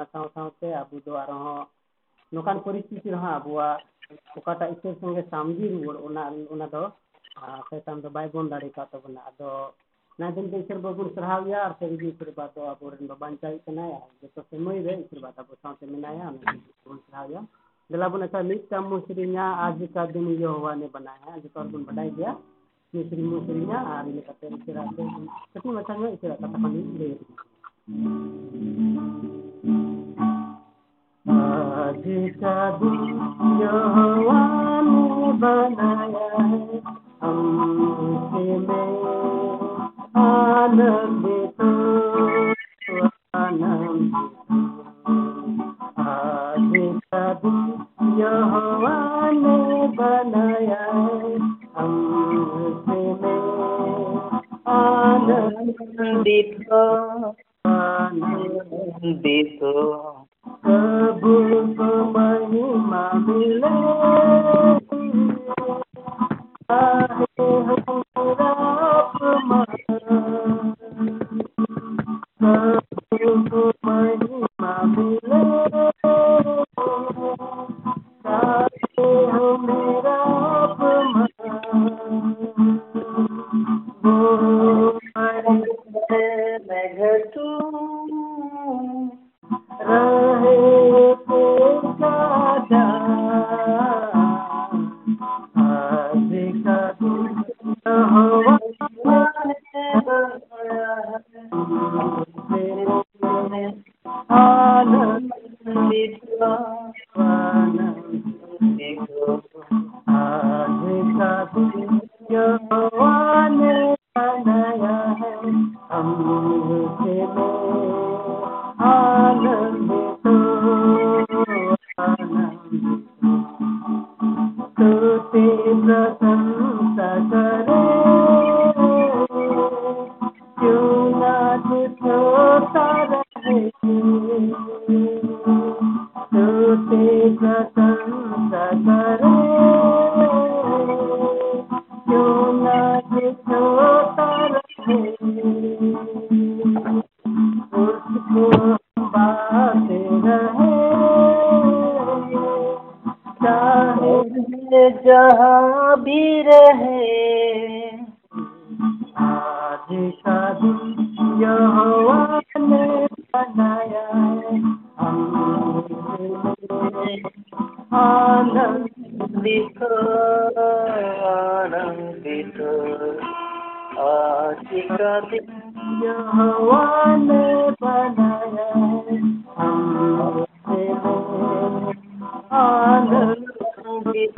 ᱚᱱᱟ ᱥᱟᱶ ᱥᱟᱶᱛᱮ ᱟᱵᱚ ᱫᱚ ᱟᱨᱦᱚᱸ ᱱᱚᱝᱠᱟᱱ ᱯᱚᱨᱤᱥᱛᱷᱤᱛᱤ ᱨᱮᱦᱚᱸ ᱟᱵᱚᱣᱟᱜ ᱚᱠᱟᱴᱟᱜ ᱤᱥᱥᱚᱨ ᱥᱚᱸᱜᱮ ᱥᱟᱢᱜᱮ ᱨᱩᱣᱟᱹᱲ ᱚᱱᱟ ᱚᱱᱟ ᱫᱚ ᱥᱮᱛᱟᱱ ᱫᱚ ᱵᱟᱭ ᱵᱚᱱᱫ ᱫᱟᱲᱮ ᱠᱟᱣ ᱛᱟᱵᱚᱱᱟ ᱟᱫᱚ ᱚᱱᱟ ᱫᱤᱱ ᱫᱚ ᱤᱥᱥᱚᱨ ᱵᱟᱵᱚᱱ ᱥᱟᱨᱦᱟᱣᱮᱭᱟ ᱟᱨ ᱥᱟᱹᱨᱤᱜᱮ ᱤᱥᱥᱚᱨ ᱵᱟᱵᱟ ᱫᱚ ᱟᱵᱚᱨᱮᱱ ᱫᱚ ᱵᱟᱧᱪᱟᱣ ᱠᱟᱱᱟᱭ ᱟᱨ ᱡᱚᱛᱚ ᱥᱚᱢᱚᱭ ᱨᱮ ᱤᱥᱥᱚᱨ ᱵᱟᱵᱟ ᱟᱵᱚ ᱥᱟᱶᱛᱮ ᱢᱮᱱᱟᱭᱟ ᱵᱚᱱ ᱥᱟᱨᱦᱟᱣᱮᱭᱟ ᱫᱮᱞᱟ ᱵᱚᱱ ᱟᱪᱪᱷᱟ ᱢᱤᱫᱴᱟᱝ ᱵᱚᱱ ᱥᱮᱨᱮᱧᱟ ᱟᱨ ᱡᱮᱠᱟ ᱫᱤᱱ ᱤᱭᱟᱹᱣᱟ ᱱᱮ ᱵᱟᱱᱟᱭᱟ ᱡᱚᱛᱚ ᱦᱚᱲ ᱵᱚᱱ ᱵᱟᱰᱟᱭ ᱜᱮᱭᱟ ᱢᱤᱫ ᱥᱮᱨᱮᱧ ᱵᱚᱱ ᱥᱮᱨᱮᱧᱟ ᱟᱨ ᱤᱱᱟᱹ ᱠᱟᱛᱮ ᱤᱥᱥᱚᱨᱟᱜ ᱠᱟᱹᱴᱤᱡ ᱢᱟᱪᱷᱟ ᱧᱚᱜ ᱤᱥᱥᱚᱨᱟᱜ ᱠᱟᱛᱷᱟ ᱠᱚᱞᱤᱧ ᱞᱟᱹᱭ ᱟᱹᱵᱤᱱᱟ का दिन यहोवा ने बनाया है हमसे में आनंदित हो आनंदित हो आज का दिन यहोवा ने बनाया है हमसे में आनंदित आनंदित।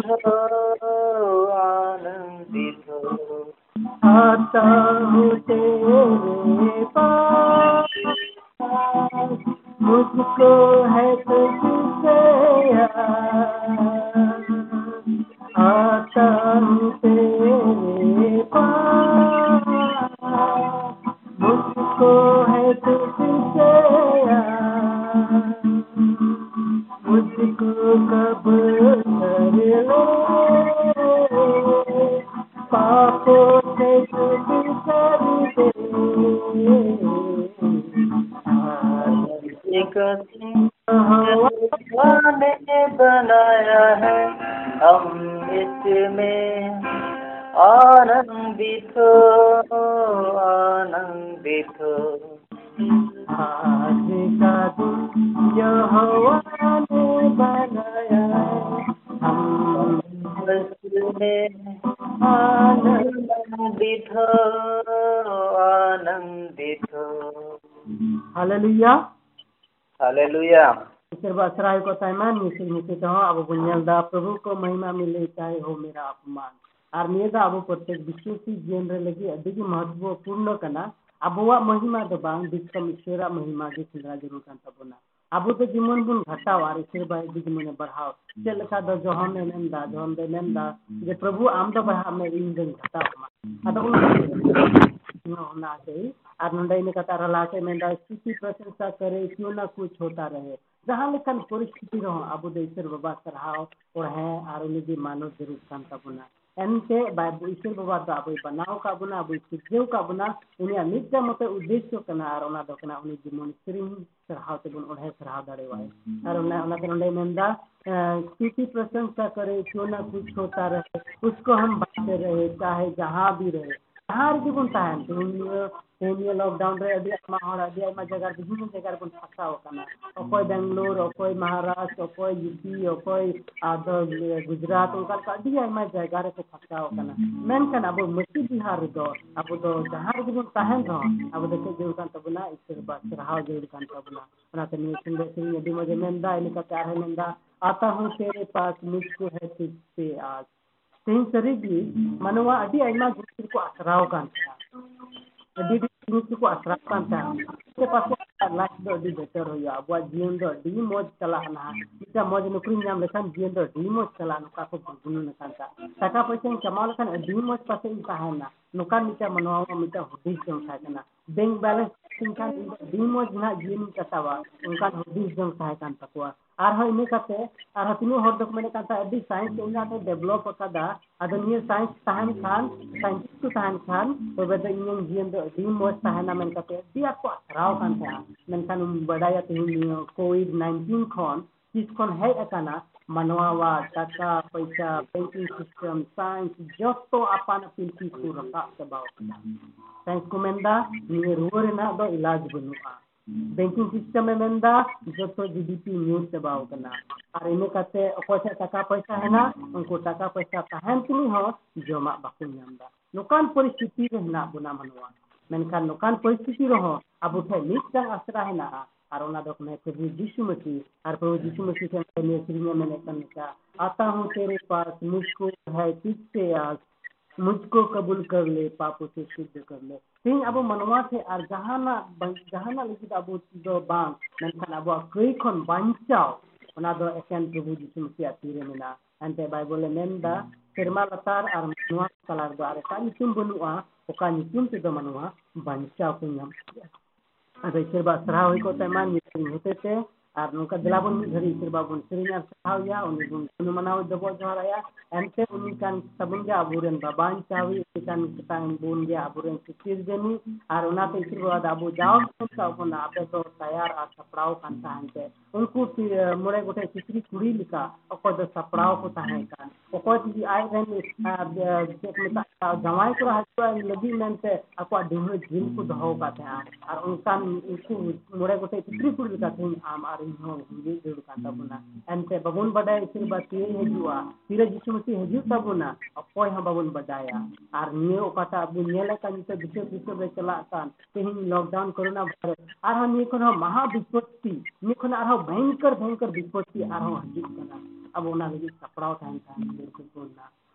आनंदित हो आनंदित हो आता हूँ। आनंदित आनंदित हालेलुया। हालेलुया। को मिसे मिसे अब प्रभु को महिमा मिले चाहे हो मेरा अपमान। आर्मीयदा अब प्रत्येक विश्वसी जीवन लगी अधिक महत्वपूर्ण कना। महिमा तो बिस्कम महिमा ज़रूर कंता बोना अब तो जीवन बन घटा वार इसे बाय दिख मने बढ़ाओ। चल का दो में नहीं दा जहाँ दे नहीं दा जब प्रभु आम तो बढ़ा मैं इन दिन घटा हूँ मैं अत उन ना से आनंद इन्हें कता रला से मैं दा किसी प्रशंसा करे, क्यों ना कुछ होता रहे। जहाँ लेकिन परिस्थिति रहो अब तो इसे बाबा सराहो और है आरुनी जी मानो ज़रूर संता बुना। एनते ईश्वर बाबा दा अब बनाव का बना अब सिर्जेव का मिट्टा मते उद्देश्य दो उनी जीवन ओना ओना के नंदे मेंदा स्तुति प्रशंसा करे क्यों ना कुछ होता रहे उसको हम बांटते रहे चाहे जहाँ भी रहे। लॉकडाउन रे अभी आमा हर अभी आमा जगह, विभिन्न कना अकोय बेंगलोर अकोय महाराष्ट्र अकोय यूपी आदो गुजरात, उनका अभी आमा जगह रे को फंसाव कना मेनखान अब मसी बिहार दो अब जहाँ रे बन ताहन रहो अब देखे जो कान तबना ईश्वर बा सरहाव जो कान तबना ओना ते निये सुंदर सिंह मज़े आता हूँ तेरे पास, मुझको है तुझसे आज। ᱥᱮᱧᱪᱟᱨᱤᱜᱮ ᱢᱟᱱᱣᱟ ᱟᱹᱰᱤ ᱟᱭᱢᱟ ᱡᱤᱱᱤᱥ ᱨᱮᱠᱚ ᱟᱥᱨᱟᱣ ᱠᱟᱱ ᱛᱟᱦᱮᱸᱫ ᱟᱹᱰᱤ ᱡᱤᱱᱤᱥ ᱨᱮᱠᱚ ᱟᱥᱨᱟᱣ ᱠᱟᱱ ᱛᱟᱦᱮᱸᱫ ᱥᱮ ᱯᱟᱥᱮ ᱞᱟᱭᱤᱯᱷ ᱫᱚ ᱟᱹᱰᱤ ᱵᱮᱴᱟᱨ ᱦᱩᱭᱩᱜᱼᱟ ᱟᱵᱚᱣᱟᱜ ᱡᱤᱭᱚᱱ ᱫᱚ ᱟᱹᱰᱤ ᱢᱚᱡᱽ ᱪᱟᱞᱟᱜᱼᱟ ᱱᱟᱦᱟᱜ ᱢᱤᱫᱴᱟᱝ ᱢᱚᱡᱽ ᱱᱚᱠᱨᱤ ᱧᱟᱢ ᱞᱮᱠᱷᱟᱱ ᱡᱤᱭᱚᱱ ᱫᱚ ᱟᱹᱰᱤ ᱢᱚᱡᱽ ᱪᱟᱞᱟᱜᱼᱟ ᱱᱚᱝᱠᱟ ᱠᱚ ᱜᱩᱱᱟᱹᱱ ᱟᱠᱟᱱ ᱛᱟᱦᱮᱸᱫ ᱴᱟᱠᱟ ᱯᱚᱭᱥᱟᱧ ᱠᱟᱢᱟᱣ ᱞᱮᱠᱷᱟᱱ ᱟᱹᱰᱤ ᱢᱚᱡᱽ ᱯᱟᱥᱮᱧ ᱛᱟᱦᱮᱱᱟ ᱱᱚᱝᱠᱟᱱ ᱢᱤᱫᱴᱟᱝ ᱢᱟᱱᱣᱟ ᱢᱟ ᱢᱤᱫᱴᱟᱝ ᱦᱩᱫᱤᱥ ᱡᱚᱝ ᱛᱟᱦᱮᱸ ᱠᱟᱱᱟ ᱵᱮᱝᱠ ᱵᱮᱞᱮᱱᱥ ᱛᱤᱧ ᱠᱷᱟᱱ ᱟᱹᱰᱤ ᱢᱚᱡᱽ ᱱᱟᱦᱟᱜ ᱡᱤᱭᱚᱱᱤᱧ ᱠᱟᱴᱟᱣᱟ ᱚᱱᱠᱟᱱ ᱦᱩᱫᱤᱥ ᱡᱚᱝ ᱛᱟᱦᱮᱸ ᱠᱟᱱ ᱛᱟᱠᱚᱣᱟ ᱟᱨᱦᱚᱸ ᱤᱱᱟᱹ ᱠᱟᱛᱮ ᱟᱨᱦᱚᱸ ᱛᱤᱱᱟᱹᱜ ᱦᱚᱲ ᱫᱚᱠᱚ ᱢᱮᱱ ᱠᱟᱱ ᱛᱟᱦᱮᱸ ᱟᱹᱰᱤ ᱥᱟᱭᱮᱱᱥ ᱤᱧᱟᱹᱜ ᱰᱮᱵᱷᱞᱚᱯ ᱟᱠᱟᱫᱟ ᱟᱫᱚ ᱱᱤᱭᱟᱹ ᱥᱟᱭᱮᱱᱥ ᱛᱟᱦᱮᱱ ᱠᱷᱟᱱ ᱥᱟᱭᱮᱱᱥ ᱠᱚ ᱛᱟᱦᱮᱱ ᱠᱷᱟᱱ ᱛᱚᱵᱮ ᱫᱚ ᱤᱧᱟᱹᱜ ᱡᱤᱭᱚᱱ ᱫᱚ ᱟᱹᱰᱤ ᱢᱚᱡᱽ ᱛᱟᱦᱮᱱᱟ ᱢᱮᱱ ᱠᱟᱛᱮ ᱟᱹᱰᱤ ᱟᱠᱚ ᱟᱥᱨᱟᱣ ᱠᱟᱱ ᱛᱟᱦᱮᱸᱜᱼᱟ ᱢᱮᱱᱠᱷᱟᱱ ᱵᱟᱰᱟᱭᱟ ᱛᱮᱦᱮᱧ ᱱᱤᱭᱟᱹ ᱠᱳᱵᱷᱤᱰ ᱱᱟᱭᱤᱱᱴᱤᱱ ᱠᱷᱚᱱ ᱛᱤᱥ ᱠᱷᱚᱱ ᱦᱮᱡ ᱟᱠᱟᱱᱟ मानवावाद टाका पैसा बैंकिंग सिस्टम साइंस जो तो अपन पिंकी को रखा सबाव साइंस को मेंदा निये रुवर ना दो इलाज बनुआ में जो जीडीपी न्यूज़ चबाव कना और इन कते अकोय टाका पैसा है उनको टाका पैसा तहन तुनी हो जमा बाको नामदा नोकान रे ना बुना मनवा। नोकान परिस्थिति रहो, अब उठे मिटang आसरा है ना। और ओना दो में प्रभु यीशु मसीह और प्रभु यीशु मसीह के ने श्रीने मैंने कहा, आता हूँ है मुझको कबूल कर ले, पापों से शुद्ध कर ले। तीन अब मनवा थे, और जहाना जहाना लगी अब दो बांग मेनखान अब कई खन बांचाव ओना दो प्रभु यीशु मसीह तीरे मेना एंते बाइबल मेनदा सेरमा लतार और मनवा कलार दो और का nyutum बनुआ ओका nyutum ते दो मनवा बांचाव को नाम अबे सेरबा होई को तमान nyutum ᱟᱨ ᱱᱚᱝᱠᱟ ᱫᱮᱞᱟ ᱵᱚᱱ ᱢᱤᱫ ᱜᱷᱟᱹᱲᱤᱡ ᱥᱮᱨᱣᱟ ᱵᱚᱱ ᱥᱮᱨᱮᱧᱟ ᱟᱨ ᱥᱟᱨᱦᱟᱣᱮᱭᱟ ᱩᱱᱤ ᱵᱚᱱ ᱢᱟᱱᱟᱣ ᱰᱚᱵᱚᱜ ᱡᱚᱦᱟᱨᱟᱭᱟ ᱮᱱᱛᱮ ᱩᱱᱤ ᱠᱟᱱ ᱛᱟᱵᱚᱱ ᱜᱮᱭᱟ ᱟᱵᱚᱨᱮᱱ ᱵᱟᱵᱟᱧ ᱪᱟᱣᱤ ᱩᱱᱤ ᱠᱟᱱ ᱠᱟᱱ ᱵᱚᱱ ᱜᱮᱭᱟ ᱟᱵᱚᱨᱮᱱ ᱥᱤᱨᱡᱚᱱᱤ ᱟᱨ ᱚᱱᱟᱛᱮ ᱥᱮᱨᱣᱟ ᱫᱚ ᱟᱵᱚ ᱡᱟᱣ ᱠᱷᱚᱱ ᱵᱚᱱ ᱟᱯᱮ ᱫᱚ ᱛᱟᱭᱟᱨ ᱟᱨ ᱥᱟᱯᱲᱟᱣ ᱠᱟᱱ ᱛᱟᱦᱮᱱ ᱛᱮ ᱩᱱᱠᱩ ᱢᱚᱬᱮ ᱜᱚᱴᱮᱡ ᱥᱤᱠᱨᱤ ᱠᱩᱲᱤ ᱞᱮᱠᱟ ᱚᱠᱚᱭ ᱫᱚ ᱥᱟᱯᱲᱟᱣ ᱠᱚ ᱛᱟᱦᱮᱸ ᱠᱟᱱ ᱚᱠᱚᱭ ᱡᱩᱫᱤ ᱟᱡ ᱨᱮᱱ ᱪᱮᱫ ᱢᱮᱛᱟᱜᱼᱟ ᱡᱟᱶᱟᱭ ᱠᱚ ᱦᱟᱡᱩᱜᱼᱟ ᱞᱟᱹᱜᱤᱫ ᱢᱮᱱᱛᱮ ᱟᱠᱚᱣᱟᱜ ᱰᱩᱢᱨᱟᱹ ᱡᱤᱞ ᱠᱚ ᱫᱚᱦᱚ ᱟᱠᱟᱫ ᱛᱟᱦᱮᱸᱜᱼᱟ ᱟᱨ ᱚᱱᱠᱟᱱ ᱩᱱᱠᱩ ᱢᱚᱬᱮ ᱜᱚᱴᱮᱡ ᱥᱤᱠᱨᱤ ᱠᱩᱲᱤ ᱞᱮᱠᱟ ᱛᱮᱦᱮᱧ ᱟᱢ ᱟᱨ हाँ, हिजू जुड़का तबना एनते बाबन बदाय इसरे बातिये हजुआ। तिरे जिसु मसीह हजू तबना अकोय हा बाबन बदाया आर निये ओकाटा अब नेला का निते बिसे बिसे बे चला कान तेहिं लॉकडाउन कोरोना वायरस। आर हा निये कोन हाँ, महा विपत्ति निखन आर हाँ, भयंकर भयंकर विपत्ति आर हा हजू कना अब ओना लगे सपड़ाव थान थान को कोना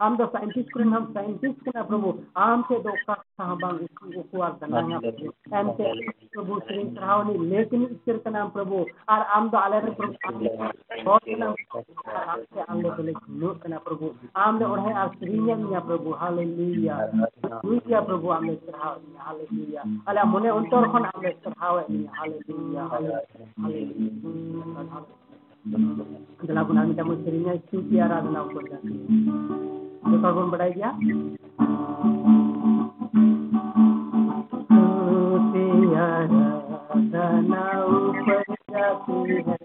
Am the scientist koren ham scientist kana Prabhu. Am se do ka sahabang ukuar dananya Prabhu. And se Prabhu Sri Sahawani lekin istir kana Prabhu. Ar am the alere Prabhu. बहुत kana आपसे आमले बोले नो kana Prabhu. Am the orhe ar Srinya niya Prabhu. Hallelujah. Hallelujah Prabhu amle sahawani. Hallelujah. Ala mone untor kon amle sahawani. Hallelujah, hallelujah, adalah guna minta musirinya स्तुति आराधना ऊपर जाती है कौन बढ़ाई गया। स्तुति आराधना ऊपर जाती है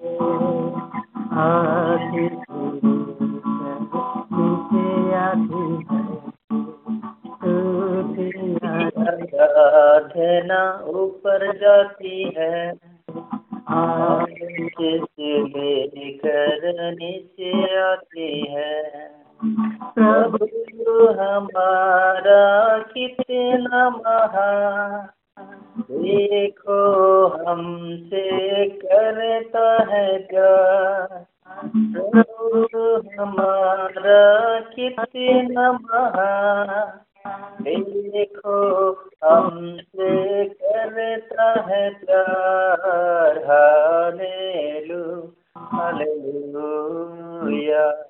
नीचे आती है। ऊपर जाती है नीचे से लेकर नीचे आती है। प्रभु हमारा कितना महान देखो हमसे करता है प्यार। हमारा कितना महान। देखो हमसे करता है प्यार। हालेलू हालेलूया।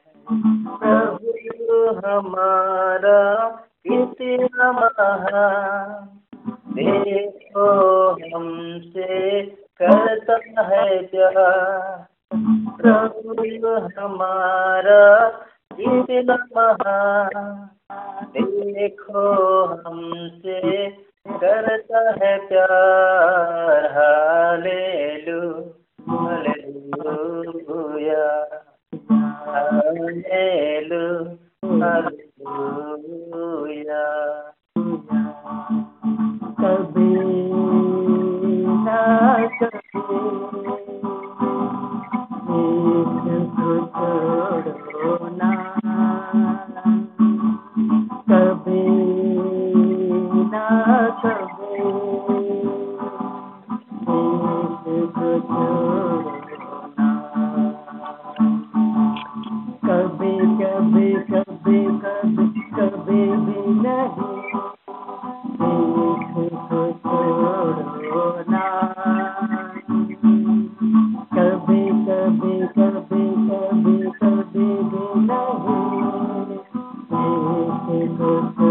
प्रभु हमारा कितना महान देखो हमसे करता है प्यार। प्रभु हमारा कितना महान देखो हमसे करता है प्यार। हालेलू हालेलूया हालेलू हालेलूया। कभी ना कभी एक Thank you.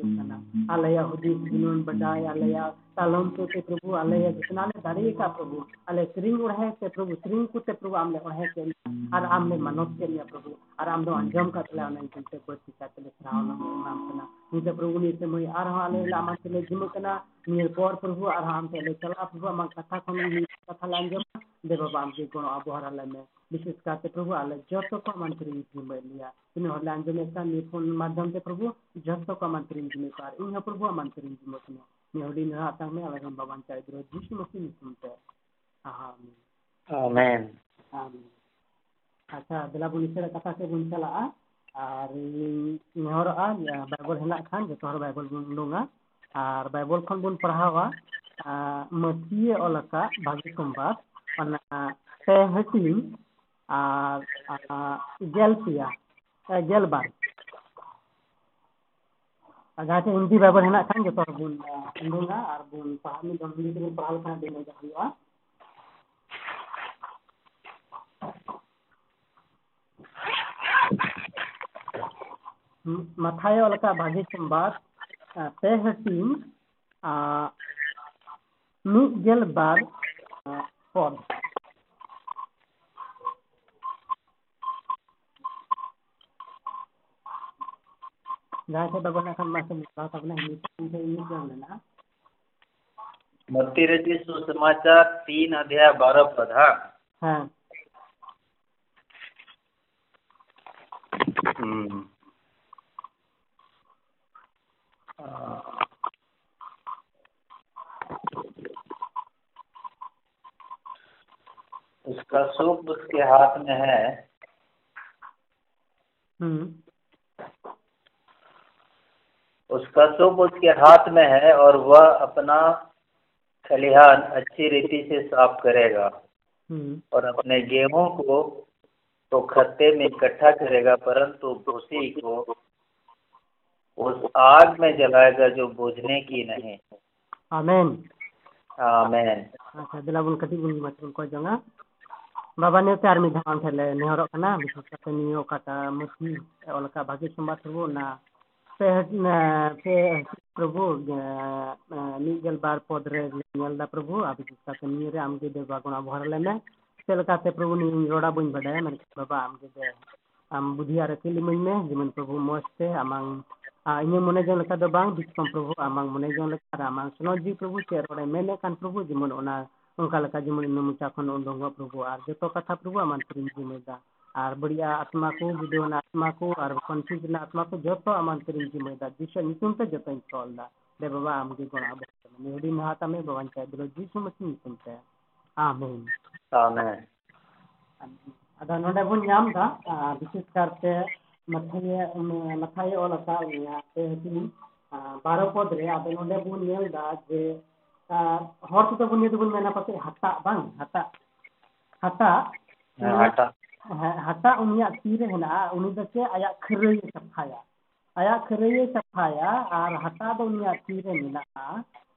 कीर्तन आलय उदित जुनून बजाय आलय तालम तो ते प्रभु आलय जितनाले दारे का प्रभु, आलय श्रींग उड़े से प्रभु, श्रींग को ते प्रभु आमले उड़े के और आमले मनोज के लिए प्रभु, और आमले अंजम का तले अनन चिंते को सीता तले श्रावण में नाम कना मुझे प्रभु ने से मैं आर हाले लामा तले जिम कना मेरे पर प्रभु और हम तले चला प्रभु हम कथा को कथा लांजम देव बाम के गुण अब हरले में। विशेष से प्रभु आल जतोको आमंत्रित लिया तुम्हें हरलान जो मेसा ने फ़ोन माध्यम से प्रभु जतोको आमंत्रित में पार। इन प्रभु आमंत्रित में सुनो मैं होली में आता भगवान चाहे ग्रह जिस मसीह में सुनते। आमीन। अच्छा बेला बुनिसर कथा से बुन चला और इनहर आ? बाइबल हेना खान जो हर बाइबल बुन लूँगा। और बाइबल खन बुन पढ़ावा मथिये अलका भाग्य संवाद पे हटिंग uh, uh, Jelpia, uh, Jelbar. Agaknya ini beberapa hal kan jadi arbun Indonesia, arbun pahami dan ini dengan peralatan di meja dua. Matai olka bagi sembar tehsin mi gelbar pod. Uh, से बाबा ना खान मासे मुका तब ना हिंदी से English जान लेना मत्ती रची सुसमाचार तीन अध्याय बारह पद हाँ उसका सूप उसके हाथ में है। हम्म उसका सूप उसके हाथ में है और वह अपना खलिहान अच्छी रीति से साफ़ करेगा। हम्म। और अपने गेहूँ को तो खत्ते में इकट्ठा करेगा परंतु भूसी को उस आग में जलाएगा जो बुझने की नहीं। आमेन। आमेन। अच्छा दिला बुन कटी बुन macam ko jonga baba ne tar mi dhawan thele ne horok kana bisok kata ni kata musi olaka bagi sumbat bu ಪ್ರಭು ᱢᱤᱫᱜᱮᱞ ᱵᱟᱨ ᱯᱚᱫ ᱨᱮ ᱧᱮᱞᱫᱟ ᱯᱨᱚᱵᱷᱩ ᱟᱯᱮ ᱪᱮᱫᱠᱟ ᱠᱟᱹᱢᱤᱭᱟᱹᱨᱮ ᱟᱢᱜᱮ ᱫᱮᱵ ᱵᱟᱜᱚᱱ ᱟᱵᱷᱚᱨ ᱞᱮᱢᱮ ᱪᱮᱫ ᱞᱮᱠᱟᱛᱮ ᱯᱨᱚᱵᱷᱩ ᱤᱧ ᱨᱚᱲᱟ ᱵᱟᱹᱧ ᱵᱟᱰᱟᱭᱟ ᱢᱮᱱᱠᱷᱟᱱ ᱵᱟᱵᱟ ᱟᱢᱜᱮ ᱟᱢ ᱵᱩᱫᱷᱤ ᱟᱨ ᱟᱹᱠᱤᱞ ᱤᱢᱟᱹᱧ ᱢᱮ ᱡᱮᱢᱚᱱ ᱯᱨᱚᱵᱷᱩ ᱢᱚᱡᱽᱛᱮ ᱟᱢᱟᱝ ᱤᱧᱟᱹᱜ ᱢᱚᱱᱮ ᱡᱚᱝ ᱞᱮᱠᱟ ᱫᱚ ᱵᱟᱝ ᱵᱤᱥᱠᱚᱢ ᱯᱨᱚᱵᱷᱩ ᱟᱢᱟᱝ ᱢᱚᱱᱮ ᱡᱚᱝ ᱞᱮᱠᱟ ᱟᱨ ᱟᱢᱟᱝ ᱥᱚᱱᱚᱡᱤ ᱯᱨᱚᱵᱷᱩ ᱪᱮᱫ ᱨᱚᱲᱮ ᱢᱮᱱᱮᱫ ᱠᱟᱱ ᱯᱨᱚᱵᱷᱩ ᱡᱮᱢᱚᱱ ᱚᱱᱟ ᱚᱱᱠᱟ ᱞᱮᱠᱟ ᱡᱮᱢᱚᱱ ᱤᱧ ᱢᱚᱪᱟ ᱠᱷᱚᱱ ᱩᱰᱩᱝᱚᱜ ᱯᱨᱚᱵᱷᱩ ᱟᱨ ᱡᱚᱛᱚ ᱠᱟᱛᱷᱟ ᱯᱨᱚᱵᱷᱩ ᱟᱢᱟᱝ ᱛᱮᱧ ᱡᱤᱢᱮᱫᱟ ᱟᱨ ᱵᱟᱹᱲᱤᱡᱟᱜ ᱟᱛᱢᱟ ᱠᱚ ᱡᱩᱫᱟᱹᱣᱟᱱ ᱟᱛᱢᱟ ᱠᱚ ᱟᱨ ᱵᱟᱠᱷᱟᱱ ᱴᱷᱤᱠ ᱨᱮᱱᱟᱜ ᱟᱛᱢᱟ ᱠᱚ ᱡᱚᱛᱚ ᱟᱢᱟᱜ ᱛᱮᱨᱮᱧ ᱪᱩᱢᱟᱹᱭᱫᱟ ᱡᱤᱥᱩᱣᱟᱜ ᱧᱩᱛᱩᱢ ᱛᱮ ᱡᱚᱛᱚᱧ ᱛᱚᱞᱫᱟ ᱨᱮ ᱵᱟᱵᱟ ᱟᱢᱜᱮ ᱜᱚᱲᱟ ᱵᱚᱱ ᱱᱤᱦᱩᱰᱤ ᱢᱟᱦᱟᱛᱟ ᱢᱮ ᱵᱟᱵᱟᱧ ᱪᱟᱭ ᱫᱩᱞᱚ ᱡᱤᱥᱩ ᱢᱟᱥᱤ ᱧᱩᱛᱩᱢ ᱛᱮ ᱟᱢᱮᱱ ᱟᱢᱮᱱ ᱟᱫᱚ ᱱᱚᱰᱮ ᱵᱚᱱ ᱧᱟᱢ ᱫᱟ ᱵᱤᱥᱮᱥ ᱠᱟᱨᱛᱮ ᱢᱟᱛᱷᱟᱭ ᱢᱟᱛᱷᱟᱭ ᱚᱞ ᱟᱠᱟᱫ ᱢᱮᱭᱟ ᱥᱮ ᱦᱟᱹᱛᱤ ᱵᱟᱨᱚ ᱯᱚᱫ ᱨᱮ ᱟᱫᱚ ᱱᱚᱰᱮ ᱵᱚᱱ ᱧᱮᱞ ᱫᱟ ᱡᱮ ᱦᱚᱲ ᱛᱮᱫᱚ ᱵᱚᱱ ᱧᱮᱞ ᱫᱚᱵᱚᱱ ᱢᱮᱱᱟ ᱯᱟᱥᱮᱡ ᱦᱟᱴᱟᱜ ᱵᱟᱝ ᱦᱟᱴᱟᱜ ᱦᱟᱴᱟᱜ ᱦᱟᱴᱟᱜ ᱦᱮᱸ ᱦᱟᱥᱟ ᱩᱱᱤᱭᱟᱜ ᱛᱤᱨᱮ ᱦᱮᱱᱟᱜᱼᱟ ᱩᱱᱤ ᱫᱚ ᱪᱮᱫ ᱟᱭᱟᱜ ᱠᱷᱟᱹᱨᱟᱹᱭᱮ ᱥᱟᱯᱷᱟᱭᱟ ᱟᱭᱟᱜ ᱠᱷᱟᱹᱨᱟᱹᱭᱮ ᱥᱟᱯᱷᱟᱭᱟ ᱟᱨ ᱦᱟᱥᱟ ᱫᱚ ᱩᱱᱤᱭᱟᱜ ᱛᱤᱨᱮ ᱢᱮᱱᱟᱜᱼᱟ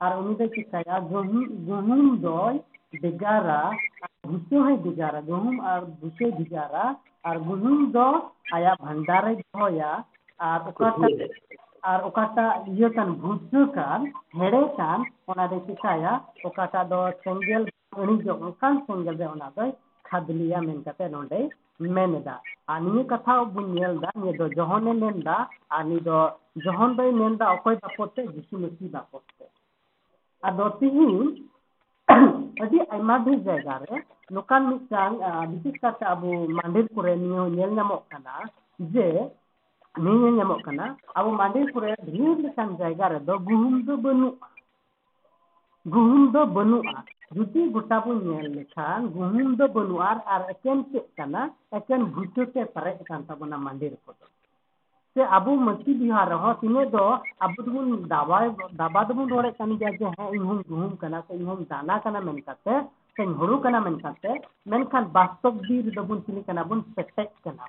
ᱟᱨ ᱩᱱᱤ ᱫᱚᱭ ᱪᱤᱠᱟᱹᱭᱟ ᱜᱩᱦᱩᱢ ᱫᱚᱭ ᱵᱷᱮᱜᱟᱨᱟ ᱟᱨ ᱵᱷᱩᱥᱟᱹ ᱦᱚᱸᱭ ᱵᱷᱮᱜᱟᱨᱟ ᱜᱩᱦᱩᱢ ᱟᱨ ᱵᱷᱩᱥᱟᱹᱭ ᱵᱷᱮᱜᱟᱨᱟ ᱟᱨ ᱜᱩᱦᱩᱢ ᱫᱚ ᱟᱭᱟᱜ ᱵᱷᱟᱱᱰᱟᱨᱮᱭ ᱫᱚᱦᱚᱭᱟ ᱟᱨ ᱚᱠᱟᱴᱟᱜ ᱟᱨ ᱚᱠᱟᱴᱟᱜ ᱤᱭᱟᱹ ᱠᱟᱱ ᱵᱷᱩᱥᱟᱹ ᱠᱟᱱ ᱦᱮᱲᱮ ᱠᱟᱱ ᱚᱱᱟ ᱫᱚᱭ ᱪᱤᱠᱟᱹᱭᱟ ᱚᱠᱟᱴᱟᱜ ᱫᱚ ᱥᱮᱸᱜᱮᱞ ᱤᱲᱤᱡᱚᱜ ᱚᱱᱠᱟᱱ ᱥᱮᱸᱜᱮᱞ ᱨᱮ ᱚᱱᱟ ᱫᱚᱭ ᱠᱟᱫᱱᱤᱭᱟ ᱢᱮᱱᱠᱟᱛᱮ ᱱᱚᱸᱰᱮ ᱢᱮᱱᱫᱟ ᱟᱨ ᱱᱤᱭᱟᱹ ᱠᱟᱛᱷᱟ ᱵᱚᱱ ᱧᱮᱞᱫᱟ ᱱᱤᱭᱟᱹ ᱫᱚ ᱡᱚᱦᱚᱱᱮ ᱢᱮᱱᱫᱟ ᱟᱨ ᱱᱤᱭᱟᱹ ᱫᱚ ᱡᱚᱦᱚᱱ ᱵᱟᱭ ᱢᱮᱱᱫᱟ ᱚᱠᱚᱭ ᱵᱟᱯᱚᱛᱮ ᱡᱤᱥᱩ ᱢᱮᱥᱤ ᱵᱟᱯᱚᱛᱮ ᱟᱫᱚ ᱛᱤᱦᱤᱧ ᱟᱹᱰᱤ ᱟᱭᱢᱟ ᱫᱷᱤ ᱡᱟᱭᱜᱟᱨᱮ ᱱᱚᱝᱠᱟᱱ ᱢᱤᱫᱴᱟᱝ ᱵᱤᱥᱮᱥ ᱠᱟᱛᱮ ᱟᱵᱚ ᱢᱟᱱᱰᱤᱨ ᱠᱚᱨᱮ ᱱᱤᱭᱟᱹ ᱧᱮᱞ ᱧᱟᱢᱚᱜ ᱠᱟᱱᱟ ᱡᱮ ᱱᱤᱭᱟᱹ ᱧᱮᱞ ᱧᱟᱢᱚᱜ ᱠᱟᱱᱟ ᱟᱵᱚ ᱢᱟᱱᱰᱤᱨ ᱠᱚᱨᱮ ᱰᱷᱮᱨ ᱞᱮᱠᱟᱱ ᱡᱟᱭᱜᱟ ᱨᱮᱫᱚ ᱜᱩᱦᱩᱢ ᱫᱚ ᱵᱟᱹᱱᱩᱜᱼᱟ ᱜᱩᱦᱩᱢ ᱫᱚ ᱵᱟᱹᱱᱩᱜᱼᱟ ᱡᱩᱫᱤ ᱜᱚᱴᱟ ᱵᱚᱱ ᱧᱮᱞ ᱞᱮᱠᱷᱟᱱ ᱜᱩᱦᱩᱢ ᱫᱚ ᱵᱟᱹᱱᱩᱜᱼᱟ ᱟᱨ ᱟᱨ ᱮᱠᱮᱱ ᱪᱮᱫ ᱠᱟᱱᱟ ᱮᱠᱮᱱ ᱵᱷᱩᱴᱟᱹ ᱛᱮ ᱯᱮᱨᱮᱡ ᱟᱠᱟᱱ ᱛᱟᱵᱚᱱᱟ ᱢᱟᱸᱫᱮᱨ ᱠᱚᱫᱚ ᱥᱮ ᱟᱵᱚ ᱢᱟᱹᱪᱤ ᱵᱤᱦᱟᱨ ᱨᱮᱦᱚᱸ ᱛᱤᱱᱟᱹᱜ ᱫᱚ ᱟᱵᱚ ᱫᱚᱵᱚᱱ ᱫᱟᱵᱟ ᱫᱟᱵᱟ ᱫᱚᱵᱚᱱ ᱨᱚᱲᱮᱫ ᱠᱟᱱ ᱜᱮᱭᱟ ᱡᱮ ᱦᱮᱸ ᱤᱧ ᱦᱚᱸᱧ ᱜᱩᱦᱩᱢ ᱠᱟᱱᱟ ᱥᱮ ᱤᱧ ᱦᱚᱸᱧ ᱫᱟᱱᱟ ᱠᱟᱱᱟ ᱢᱮᱱ ᱠᱟᱛᱮ ᱥᱮᱧ ᱦᱩᱲᱩ ᱠᱟᱱᱟ ᱢᱮᱱ ᱠᱟᱛᱮ ᱢᱮᱱᱠᱷᱟᱱ ᱵᱟᱥᱛᱚᱵ ᱫᱤᱱ ᱨᱮᱫᱚ ᱵᱚᱱ ᱪᱤᱞᱤ ᱠᱟᱱᱟ ᱵᱚᱱ ᱯᱮᱴᱮᱡ ᱠᱟᱱᱟ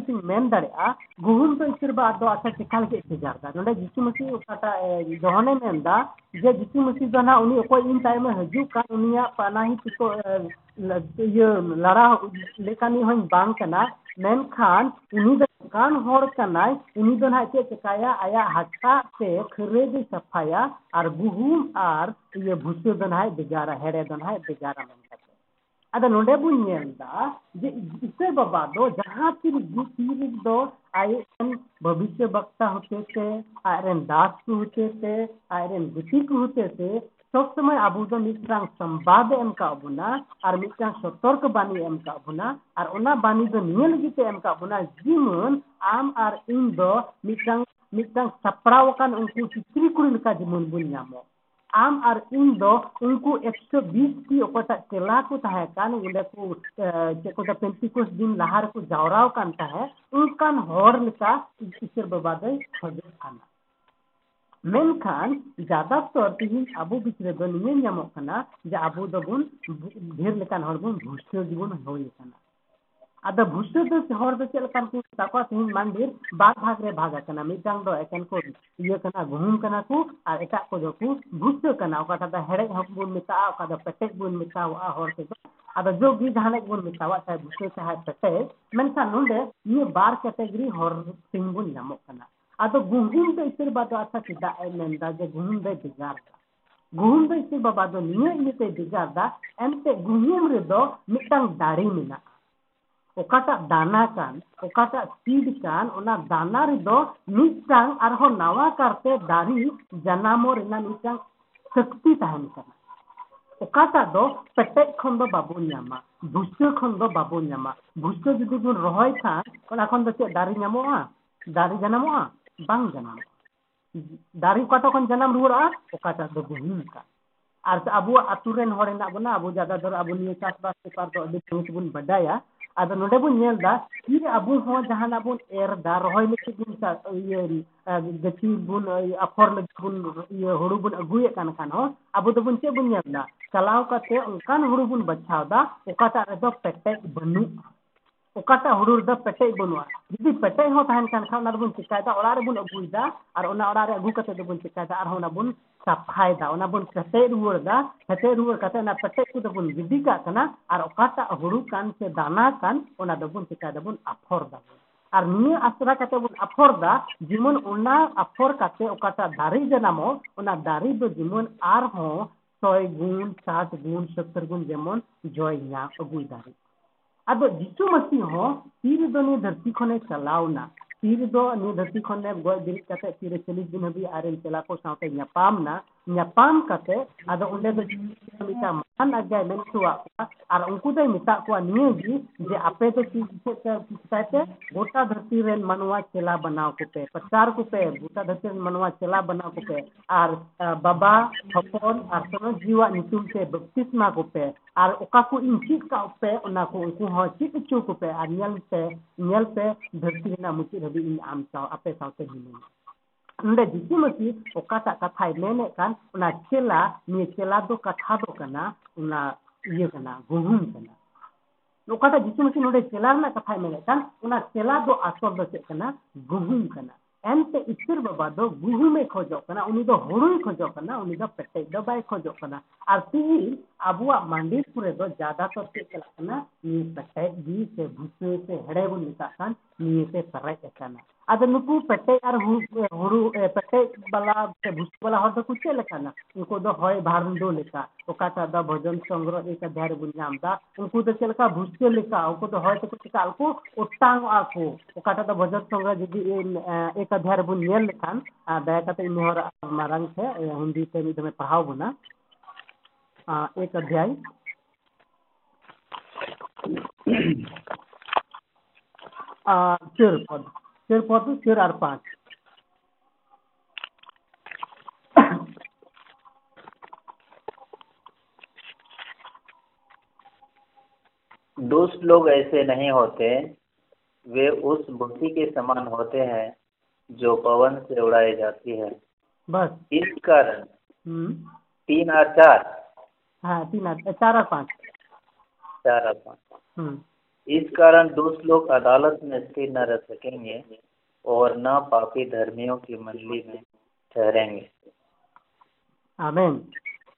सिंग मेन दाड़ेआ गुहुम तो मसी ओकाटा जोहने जे उनी टाइम हजू का उनिया पानाही लड़ा बांग कना मेनखान उनी उनी खरे दे सफाया और गुहुम और ये भुसो दो ना बेगारा हेड़े दो मेन ise baba do jahan tir tir do आयरन भविष्य वक्ता होते दास को होते गुटी को होते सब समय दो मित्रांग संवाद अबुना और सतर्क बानी एम का अबुना और ओना बानी दो निये लगी अबुना जीवन आम और इन दो सपड़ाव कान उनको चित्री कुड़ी का जीवन बुन आम और इन दो उनको 120 की ओपटा केला को तहकान को चेको द दिन लहार को जावराव कांता है उनकान होर लिका इसर बबादे खजो खाना तौर पे ही बिचरे दो नियम ढेर लिकान जीवन होई ᱟᱫᱚ ᱵᱷᱩᱥᱴᱟᱹ ᱫᱚ ᱦᱚᱲ ᱫᱚ ᱪᱮᱫ ᱞᱮᱠᱟᱱ ᱠᱚ ᱛᱟᱠᱚ ᱛᱮᱦᱮᱧ ᱢᱟᱱᱫᱤᱨ ᱵᱟᱨ ᱵᱷᱟᱜᱽ ᱨᱮ ᱵᱷᱟᱜᱽ ᱟᱠᱟᱱᱟ ᱢᱤᱫᱴᱟᱝ ᱫᱚ ᱮᱠᱮᱱ ᱠᱚ ᱤᱭᱟᱹ ᱠᱟᱱᱟ ᱜᱩᱦᱩᱢ ᱠᱟᱱᱟ ᱠᱚ ᱟᱨ ᱮᱴᱟᱜ ᱠᱚᱫᱚ ᱠᱚ ᱵᱷᱩᱥᱴᱟᱹ ᱠᱟᱱᱟ ᱚᱠᱟᱴᱟᱜ ᱫᱚ ᱦᱮᱲᱮᱡ ᱦᱚᱸ ᱵᱚᱱ ᱢᱮᱛᱟᱜᱼᱟ ᱚᱠᱟ ᱫᱚ ᱯᱮᱴᱮᱡ ᱵᱚᱱ ᱢᱮᱛᱟᱣᱟᱜᱼᱟ ᱦᱚᱲ ᱛᱮᱫᱚ ᱟᱫᱚ ᱡᱳᱜ ᱜᱮ ᱡᱟᱦᱟᱱᱟᱜ ᱵᱚᱱ ᱢᱮᱛᱟᱣᱟᱜ ᱪᱟᱦᱮ ᱵᱷᱩᱥᱴᱟᱹ ᱪᱟᱦᱮ ᱯᱮᱴᱮᱡ ᱢᱮᱱᱠᱷᱟᱱ ᱱᱚᱸᱰᱮ ᱱᱤᱭᱟᱹ ᱵᱟᱨ ᱠᱮᱴᱮᱜᱚᱨᱤ ᱦᱚᱲ ᱛᱮᱦᱮᱧ ᱵᱚᱱ ᱧᱟᱢᱚᱜ ᱠᱟᱱᱟ ᱟᱫᱚ ᱜᱩᱦᱩᱢ ᱫᱚ ᱤᱥᱟᱹᱨ ᱵᱟᱫᱚ ᱟᱪᱪᱷᱟ ᱪᱮᱫᱟᱜ ᱮ ᱢᱮᱱᱫᱟ ᱡᱮ ᱜᱩᱦᱩᱢ ᱫᱚᱭ ᱵᱷᱮᱜᱟᱨᱫᱟ ᱜᱩᱦᱩᱢ ᱫᱚ ᱤᱥᱟᱹᱨ ᱵᱟᱵᱟ ᱫᱚ ᱱᱤᱭᱟᱹ ᱤᱭᱟᱹᱛᱮᱭ ᱵᱷᱮᱜᱟᱨᱫᱟ ᱮᱱᱛᱮ ᱜᱩᱦᱩᱢ ᱨᱮᱫᱚ ᱢᱤᱫᱴᱟᱝ ᱫᱟᱲᱮ ᱢᱮᱱᱟᱜᱼᱟ ᱚᱠᱟᱴᱟᱜ ᱫᱟᱱᱟ ᱠᱟᱱ ᱚᱠᱟᱴᱟᱜ सीड ᱠᱟᱱ ᱚᱱᱟ ᱫᱟᱱᱟ ᱨᱮᱫᱚ ᱢᱤᱫᱴᱟᱝ ᱟᱨᱦᱚᱸ ᱱᱟᱣᱟ ᱠᱟᱨᱛᱮ ᱫᱟᱨᱮ ᱡᱟᱱᱟᱢᱚᱜ ᱨᱮᱱᱟᱜ ᱢᱤᱫᱴᱟᱝ ᱥᱚᱠᱛᱤ ᱛᱟᱦᱮᱱ ᱠᱟᱱᱟ ᱚᱠᱟᱴᱟᱜ ᱫᱚ ᱯᱮᱴᱮᱡ ᱠᱷᱚᱱ ᱫᱚ ᱵᱟᱵᱚᱱ ᱧᱟᱢᱟ ᱵᱷᱩᱥᱟᱹ ᱠᱷᱚᱱ ᱫᱚ ᱵᱟᱵᱚᱱ ᱧᱟᱢᱟ ᱵᱷᱩᱥᱟᱹ ᱡᱩᱫᱤ ᱵᱚᱱ ᱨᱚᱦᱚᱭ ᱠᱷᱟᱱ ᱚᱱᱟ ᱠᱷᱚᱱ ᱫᱚ ᱪᱮᱫ ᱫᱟᱨᱮ ᱧᱟᱢᱚᱜᱼᱟ ᱫᱟᱨᱮ ᱡᱟᱱᱟᱢᱚᱜᱼᱟ ᱵᱟᱝ ᱡᱟᱱᱟᱢᱚᱜᱼᱟ ᱫᱟᱨᱮ ᱚᱠᱟᱴᱟᱜ ᱠᱷᱚᱱ ᱡᱟᱱᱟᱢ ᱨᱩᱣᱟᱹᱲᱚᱜᱼᱟ ᱚᱠᱟᱴᱟᱜ ᱫᱚ ᱜᱩᱦᱩᱢ ᱠᱟᱱ ᱟᱨ ᱟᱵᱚᱣᱟᱜ ᱟᱛᱳ ᱨᱮᱱ ᱦᱚᱲ ᱦᱮᱱᱟᱜ ᱵᱚᱱᱟ ᱟᱵᱚ ᱡᱟᱫᱟ ᱫᱷᱚᱨ ᱟᱵᱚ ᱱᱤᱭᱟᱹ ᱪᱟᱥᱵᱟᱥ ᱵᱮᱯᱟᱨ ᱫᱚ ᱟᱹᱰᱤ ᱵᱷᱟᱹᱜᱤ ᱵᱚᱱ ᱵᱟᱰᱟᱭᱟ ᱟᱫᱚ ᱱᱚᱰᱮ ᱵᱚᱱ ᱧᱮᱞ ᱮᱫᱟ ᱛᱤᱨᱮ ᱟᱵᱚ ᱦᱚᱸ ᱡᱟᱦᱟᱱᱟᱜ ᱵᱚᱱ ᱮᱨ ᱮᱫᱟ ᱨᱚᱦᱚᱭ ᱞᱟᱹᱜᱤᱫ ᱵᱚᱱ ᱤᱭᱟᱹ ᱜᱟᱹᱪᱷᱤ ᱵᱚᱱ ᱟᱯᱷᱚᱨ ᱞᱟᱹᱜᱤᱫ ᱵᱚᱱ ᱤᱭᱟᱹ ᱦᱩᱲᱩ ᱵᱚᱱ ᱟᱹᱜᱩᱭᱮᱫ ᱠᱟᱱ ᱠᱷᱟᱱ ᱦᱚᱸ ᱟᱵᱚ ᱫᱚᱵᱚᱱ ᱪᱮᱫ ᱵᱚᱱ ᱧᱮᱞ ᱮᱫᱟ ᱪᱟᱞᱟᱣ ᱠᱟᱛᱮ ᱚᱱᱠᱟᱱ ᱦᱩᱲᱩ ᱵᱚᱱ ᱵᱟᱪᱷᱟᱣ ᱮᱫᱟ ᱚᱠᱟᱴᱟᱜ ᱨᱮᱫᱚ ᱯᱮᱴᱮᱡ ᱵᱟᱹᱱᱩᱜᱼᱟ ᱚᱠᱟᱴᱟᱜ ᱦᱩᱲᱩ ᱨᱮᱫᱚ ᱯᱮᱴᱮᱡ ᱵᱟᱹᱱᱩᱜᱼᱟ ᱡᱩᱫᱤ ᱯᱮᱴᱮᱡ ᱦᱚᱸ ᱛᱟᱦᱮᱱ ᱠᱟᱱ ᱠᱷᱟᱱ ᱚᱱᱟ ᱫᱚᱵᱚᱱ ᱪᱤᱠᱟᱭᱮᱫᱟ ᱚᱲᱟᱜ ᱨᱮᱵᱚᱱ ᱟᱹᱜᱩᱭᱮᱫᱟ ᱟᱨ ᱚᱱᱟ ᱚᱲᱟᱜ ᱨᱮ ᱟᱹᱜᱩ ᱠᱟᱛᱮ ᱫᱚᱵᱚᱱ ᱪᱤᱠᱟᱭᱮᱫᱟ ᱟᱨᱦᱚᱸ ᱚᱱᱟ ᱵᱚᱱ ᱥᱟᱯᱷᱟᱭᱫᱟ ᱚᱱᱟ ᱵᱚᱱ ᱠᱮᱴᱮᱡ ᱨᱩᱣᱟᱹᱲᱫᱟ ᱠᱮᱴᱮᱡ ᱨᱩᱣᱟᱹᱲ ᱠᱟᱛᱮ ᱚᱱᱟ ᱯᱮᱴᱮᱡ ᱠᱚᱫᱚ ᱵᱚᱱ ᱜᱤᱰᱤ ᱠᱟᱜ ᱠᱟᱱᱟ ᱟᱨ ᱚᱠᱟᱴᱟᱜ ᱦᱩᱲᱩ ᱠᱟᱱ ᱥᱮ ᱫᱟᱱᱟ ᱠᱟᱱ ᱚᱱᱟ ᱫᱚᱵᱚᱱ ᱪᱮᱠᱟ ᱫᱟᱵᱚᱱ ᱟᱯᱷᱚᱨ ᱫᱟᱵᱚᱱ ᱟᱨ ᱱᱤᱭᱟᱹ ᱟᱥᱨᱟ ᱠᱟᱛᱮ ᱵᱚᱱ ᱟᱯᱷᱚᱨ ᱫᱟ ᱡᱮᱢᱚᱱ ᱚᱱᱟ ᱟᱯᱷᱚᱨ ᱠᱟᱛᱮ ᱚᱠᱟᱴᱟᱜ ᱫᱟᱨᱮ ᱡᱟᱱᱟᱢᱚᱜ ᱚᱱᱟ ᱫᱟᱨᱮ ᱫᱚ ᱡᱮᱢᱚᱱ ᱟᱨᱦᱚᱸ ᱥᱚᱭ ᱜᱩᱱ ᱥᱟᱛ ᱜᱩᱱ ᱥᱚᱛᱛᱚᱨ ᱜᱩᱱ ᱡᱮᱢᱚᱱ ᱡᱚᱭ ᱧᱟᱢ ᱟᱹᱜᱩᱭ ᱫᱟᱨᱮ ᱟᱫᱚ ᱡᱤᱥᱩ ᱢᱟᱹᱥᱤ ᱦᱚᱸ ᱛᱤᱨᱮᱫᱚ ᱱᱤᱭᱟᱹ ᱫᱷᱟᱹᱨᱛᱤ ᱠᱷᱚᱱᱮ ᱪᱟᱞᱟᱣᱱᱟ ᱛᱤ ᱨᱮᱫᱚ ᱱᱤᱭᱟᱹ ᱫᱷᱟᱹᱨᱛᱤ ᱠᱷᱚᱱᱮ ᱜᱚᱡ ᱵᱤᱨᱤᱫ ᱠᱟᱛᱮ ᱛᱤᱨᱮ ᱪᱚᱞᱞᱤᱥ ᱫᱤᱱ ᱦᱟᱹᱵᱤᱡ ᱟᱨᱮᱱ ᱪᱮᱞᱟ ᱠᱚ ᱥᱟᱶᱛᱮ ᱧᱟᱯᱟᱢᱱᱟ ᱧᱟᱯᱟᱢ ᱠᱟᱛᱮ ᱟᱫᱚ ᱚᱸᱰᱮ ᱫᱚ ᱢᱤᱫᱴᱟᱝ ᱢᱟᱱ ᱟᱡᱟᱭ ᱢᱮᱱ ᱦᱚᱴᱚᱣᱟᱜ ᱠᱚᱣᱟ ᱟᱨ ᱩᱱᱠᱩ ᱫᱚᱭ ᱢᱮᱛᱟᱜ ᱠᱚᱣᱟ ᱱᱤᱭᱟᱹᱜᱮ ᱡᱮ ᱟᱯᱮ ᱫᱚ ᱪᱮᱫ ᱪᱤᱠᱟᱹᱭ ᱯᱮ ᱜᱚᱴᱟ ᱫᱷᱟᱹᱨᱛᱤ ᱨᱮᱱ ᱢᱟᱱᱣᱟ ᱪᱮᱞᱟ ᱵanaw ᱠᱚᱯᱮ ᱯᱨᱚᱪᱟᱨ ᱠᱚᱯᱮ ᱜᱚᱴᱟ ᱫᱷᱟᱹᱨᱛᱤ ᱨᱮᱱ ᱢᱟᱱᱣᱟ ᱪᱮᱞᱟ ᱵanaw ᱠᱚᱯᱮ ᱟᱨ ᱵᱟᱵᱟ ᱦᱚᱯᱚᱱ ᱟᱨ ᱥᱚᱱᱚ ᱡᱤᱣᱟᱜ ᱧᱩᱛᱩᱢ ᱛᱮ ᱵᱟᱯᱛᱤᱥᱢᱟ ᱠᱚᱯᱮ ᱟᱨ ᱚᱠᱟ ᱠᱚ ᱤᱧ ᱪᱮᱫ ᱠᱟᱜ ᱯᱮ ᱚᱱᱟ ᱠᱚ ᱩᱱᱠᱩ ᱦᱚᱸ ᱪᱮᱫ ᱦᱚᱪᱚ ᱠᱚᱯᱮ ᱟᱨ ᱧᱮᱞ ᱯᱮ ᱧᱮᱞ ᱯᱮ ᱫᱷᱟᱹᱨᱛᱤ ᱨᱮᱱᱟᱜ ᱢᱩᱪᱟᱹᱫ ᱦᱟᱹᱵᱤᱡ ᱤᱧ ᱟᱢ ᱥᱟᱶ ᱟᱯᱮ ᱥᱟᱶᱛᱮ ᱢᱤᱱᱟᱹᱧᱟ ᱱᱚᱰᱮ ᱡᱤᱥᱩ ᱢᱟᱹᱥᱤ ᱚᱠᱟᱴᱟᱜ ᱠᱟᱛᱷᱟᱭ ᱢᱮᱱᱮᱫ ᱠᱟᱱ ᱚᱱᱟ ᱪᱮᱞᱟ ᱱᱤᱭᱟᱹ ᱪᱮᱞᱟ ᱫᱚ ᱠᱟᱛᱷᱟ ᱫᱚ ᱠᱟᱱᱟ ᱚᱱᱟ ᱤᱭᱟᱹ ᱠᱟᱱᱟ ᱜᱩᱦᱩᱢ ᱠᱟᱱᱟ ᱚᱠᱟᱴᱟᱜ ᱡᱤᱥᱩ ᱢᱟᱹᱥᱤ ᱱᱚᱰᱮ ᱪᱮᱞᱟ ᱨᱮᱱᱟᱜ ᱠᱟᱛᱷᱟᱭ ᱢᱮᱱᱮᱫ ᱠᱟᱱ ᱚᱱᱟ ᱪᱮᱞᱟ ᱫᱚ ᱟᱥᱚᱞ ᱫᱚ ᱪᱮᱫ ᱠᱟᱱᱟ ᱜᱩᱦᱩᱢ ᱠᱟᱱᱟ ᱮᱱᱛᱮ ᱤᱥᱚᱨ ᱵᱟᱵᱟ ᱫᱚ ᱜᱩᱦᱩᱢᱮ ᱠᱷᱚᱡᱚᱜ ᱠᱟᱱᱟ ᱩᱱᱤ ᱫᱚ ᱦᱩᱲᱩᱭ ᱠᱷᱚᱡᱚᱜ ᱠᱟᱱᱟ ᱩᱱᱤ ᱫᱚ ᱯᱮᱴᱮᱡ ᱫᱚ ᱵᱟᱭ ᱠᱷᱚᱡᱚᱜ ᱠᱟᱱᱟ ᱟᱨ ᱛᱤᱦᱤᱧ ᱟᱵᱚᱣᱟᱜ ᱢᱟᱸᱰᱮᱨ ᱠᱚᱨᱮ ᱫᱚ ᱡᱟᱫᱟ ᱛᱚ ᱪᱮᱫ ᱪᱟᱞᱟᱜ ᱠᱟᱱᱟ ᱱᱤᱭᱟᱹ ᱯᱮᱴᱮᱡ ᱜᱮ ᱥᱮ ᱵᱷᱩᱥᱟᱹ ᱥᱮ ᱦᱮᱲᱮ ᱵᱚᱱ ᱢᱮᱛᱟᱜ ᱠᱟᱱ ᱱᱤᱭᱟᱹᱛᱮ ᱯᱮᱨᱮᱡ ᱟᱠᱟᱱᱟ ᱟᱫᱚ ᱱᱩᱠᱩ ᱯᱮᱴᱮᱡ ᱟᱨ ᱦᱩᱲᱩ ᱯᱮᱴᱮᱡ ᱵᱟᱞᱟ ᱥᱮ ᱵᱷᱩᱥᱟᱹ ᱵᱟᱞᱟ ᱦᱚᱲ ᱫᱚᱠᱚ ᱪᱮᱫ ᱞᱮᱠᱟᱱᱟ ᱩᱱᱠᱩ ᱫᱚ ᱦᱚᱭ ᱵᱷᱟᱨᱰᱳ ᱞᱮᱠᱟ ᱚᱠᱟᱴᱟᱜ ᱫᱚ ᱵᱷᱚᱡᱚᱱ ᱥᱚᱝᱜᱨᱚᱦ ᱮᱠ ᱚᱫᱷᱟᱭ ᱨᱮᱵᱚᱱ ᱧᱟᱢ ᱮᱫᱟ ᱩᱱᱠᱩ ᱫᱚ ᱪᱮᱫ ᱞᱮᱠᱟ ᱵᱷᱩᱥᱟᱹ ᱞᱮᱠᱟ ᱩᱱᱠᱩ ᱫᱚ ᱦᱚᱭ ᱛᱮᱠᱚ ᱪᱤᱠᱟᱹᱜ ᱟᱠᱚ ᱚᱴᱟᱝᱚᱜᱼᱟ ᱠᱚ ᱚᱠᱟᱴᱟᱜ ᱫᱚ ᱵᱷᱚᱡᱚᱱ ᱥᱚᱝᱜᱨᱚᱦ ᱡᱩᱫᱤ ᱮᱠ ᱚᱫᱷᱟᱭ ᱨᱮᱵᱚᱱ ᱧᱮᱞ ᱞᱮᱠᱷᱟᱱ ᱫᱟᱭᱟ ᱠᱟᱛᱮ ᱤᱧ ᱦᱚᱲ ᱢᱟᱨᱟᱝ ᱛᱮ हिंदी ᱛᱮ ᱢᱤᱫ ᱫᱚᱢᱮ ᱯᱟᱲᱦᱟᱣ ᱵᱚᱱᱟ एक अध्याय चार पद चार पद चार और पाँच दुष्ट लोग ऐसे नहीं होते वे उस भूसी के समान होते हैं जो पवन से उड़ाई जाती है। बस। इस कारण हम्म। तीन और चार हाँ तीन और चार और पाँच। चार और पाँच। हम्म। इस कारण दोष लोग अदालत में स्थिर न रह सकेंगे और न पापी धर्मियों की मंडली में ठहरेंगे। आमेन।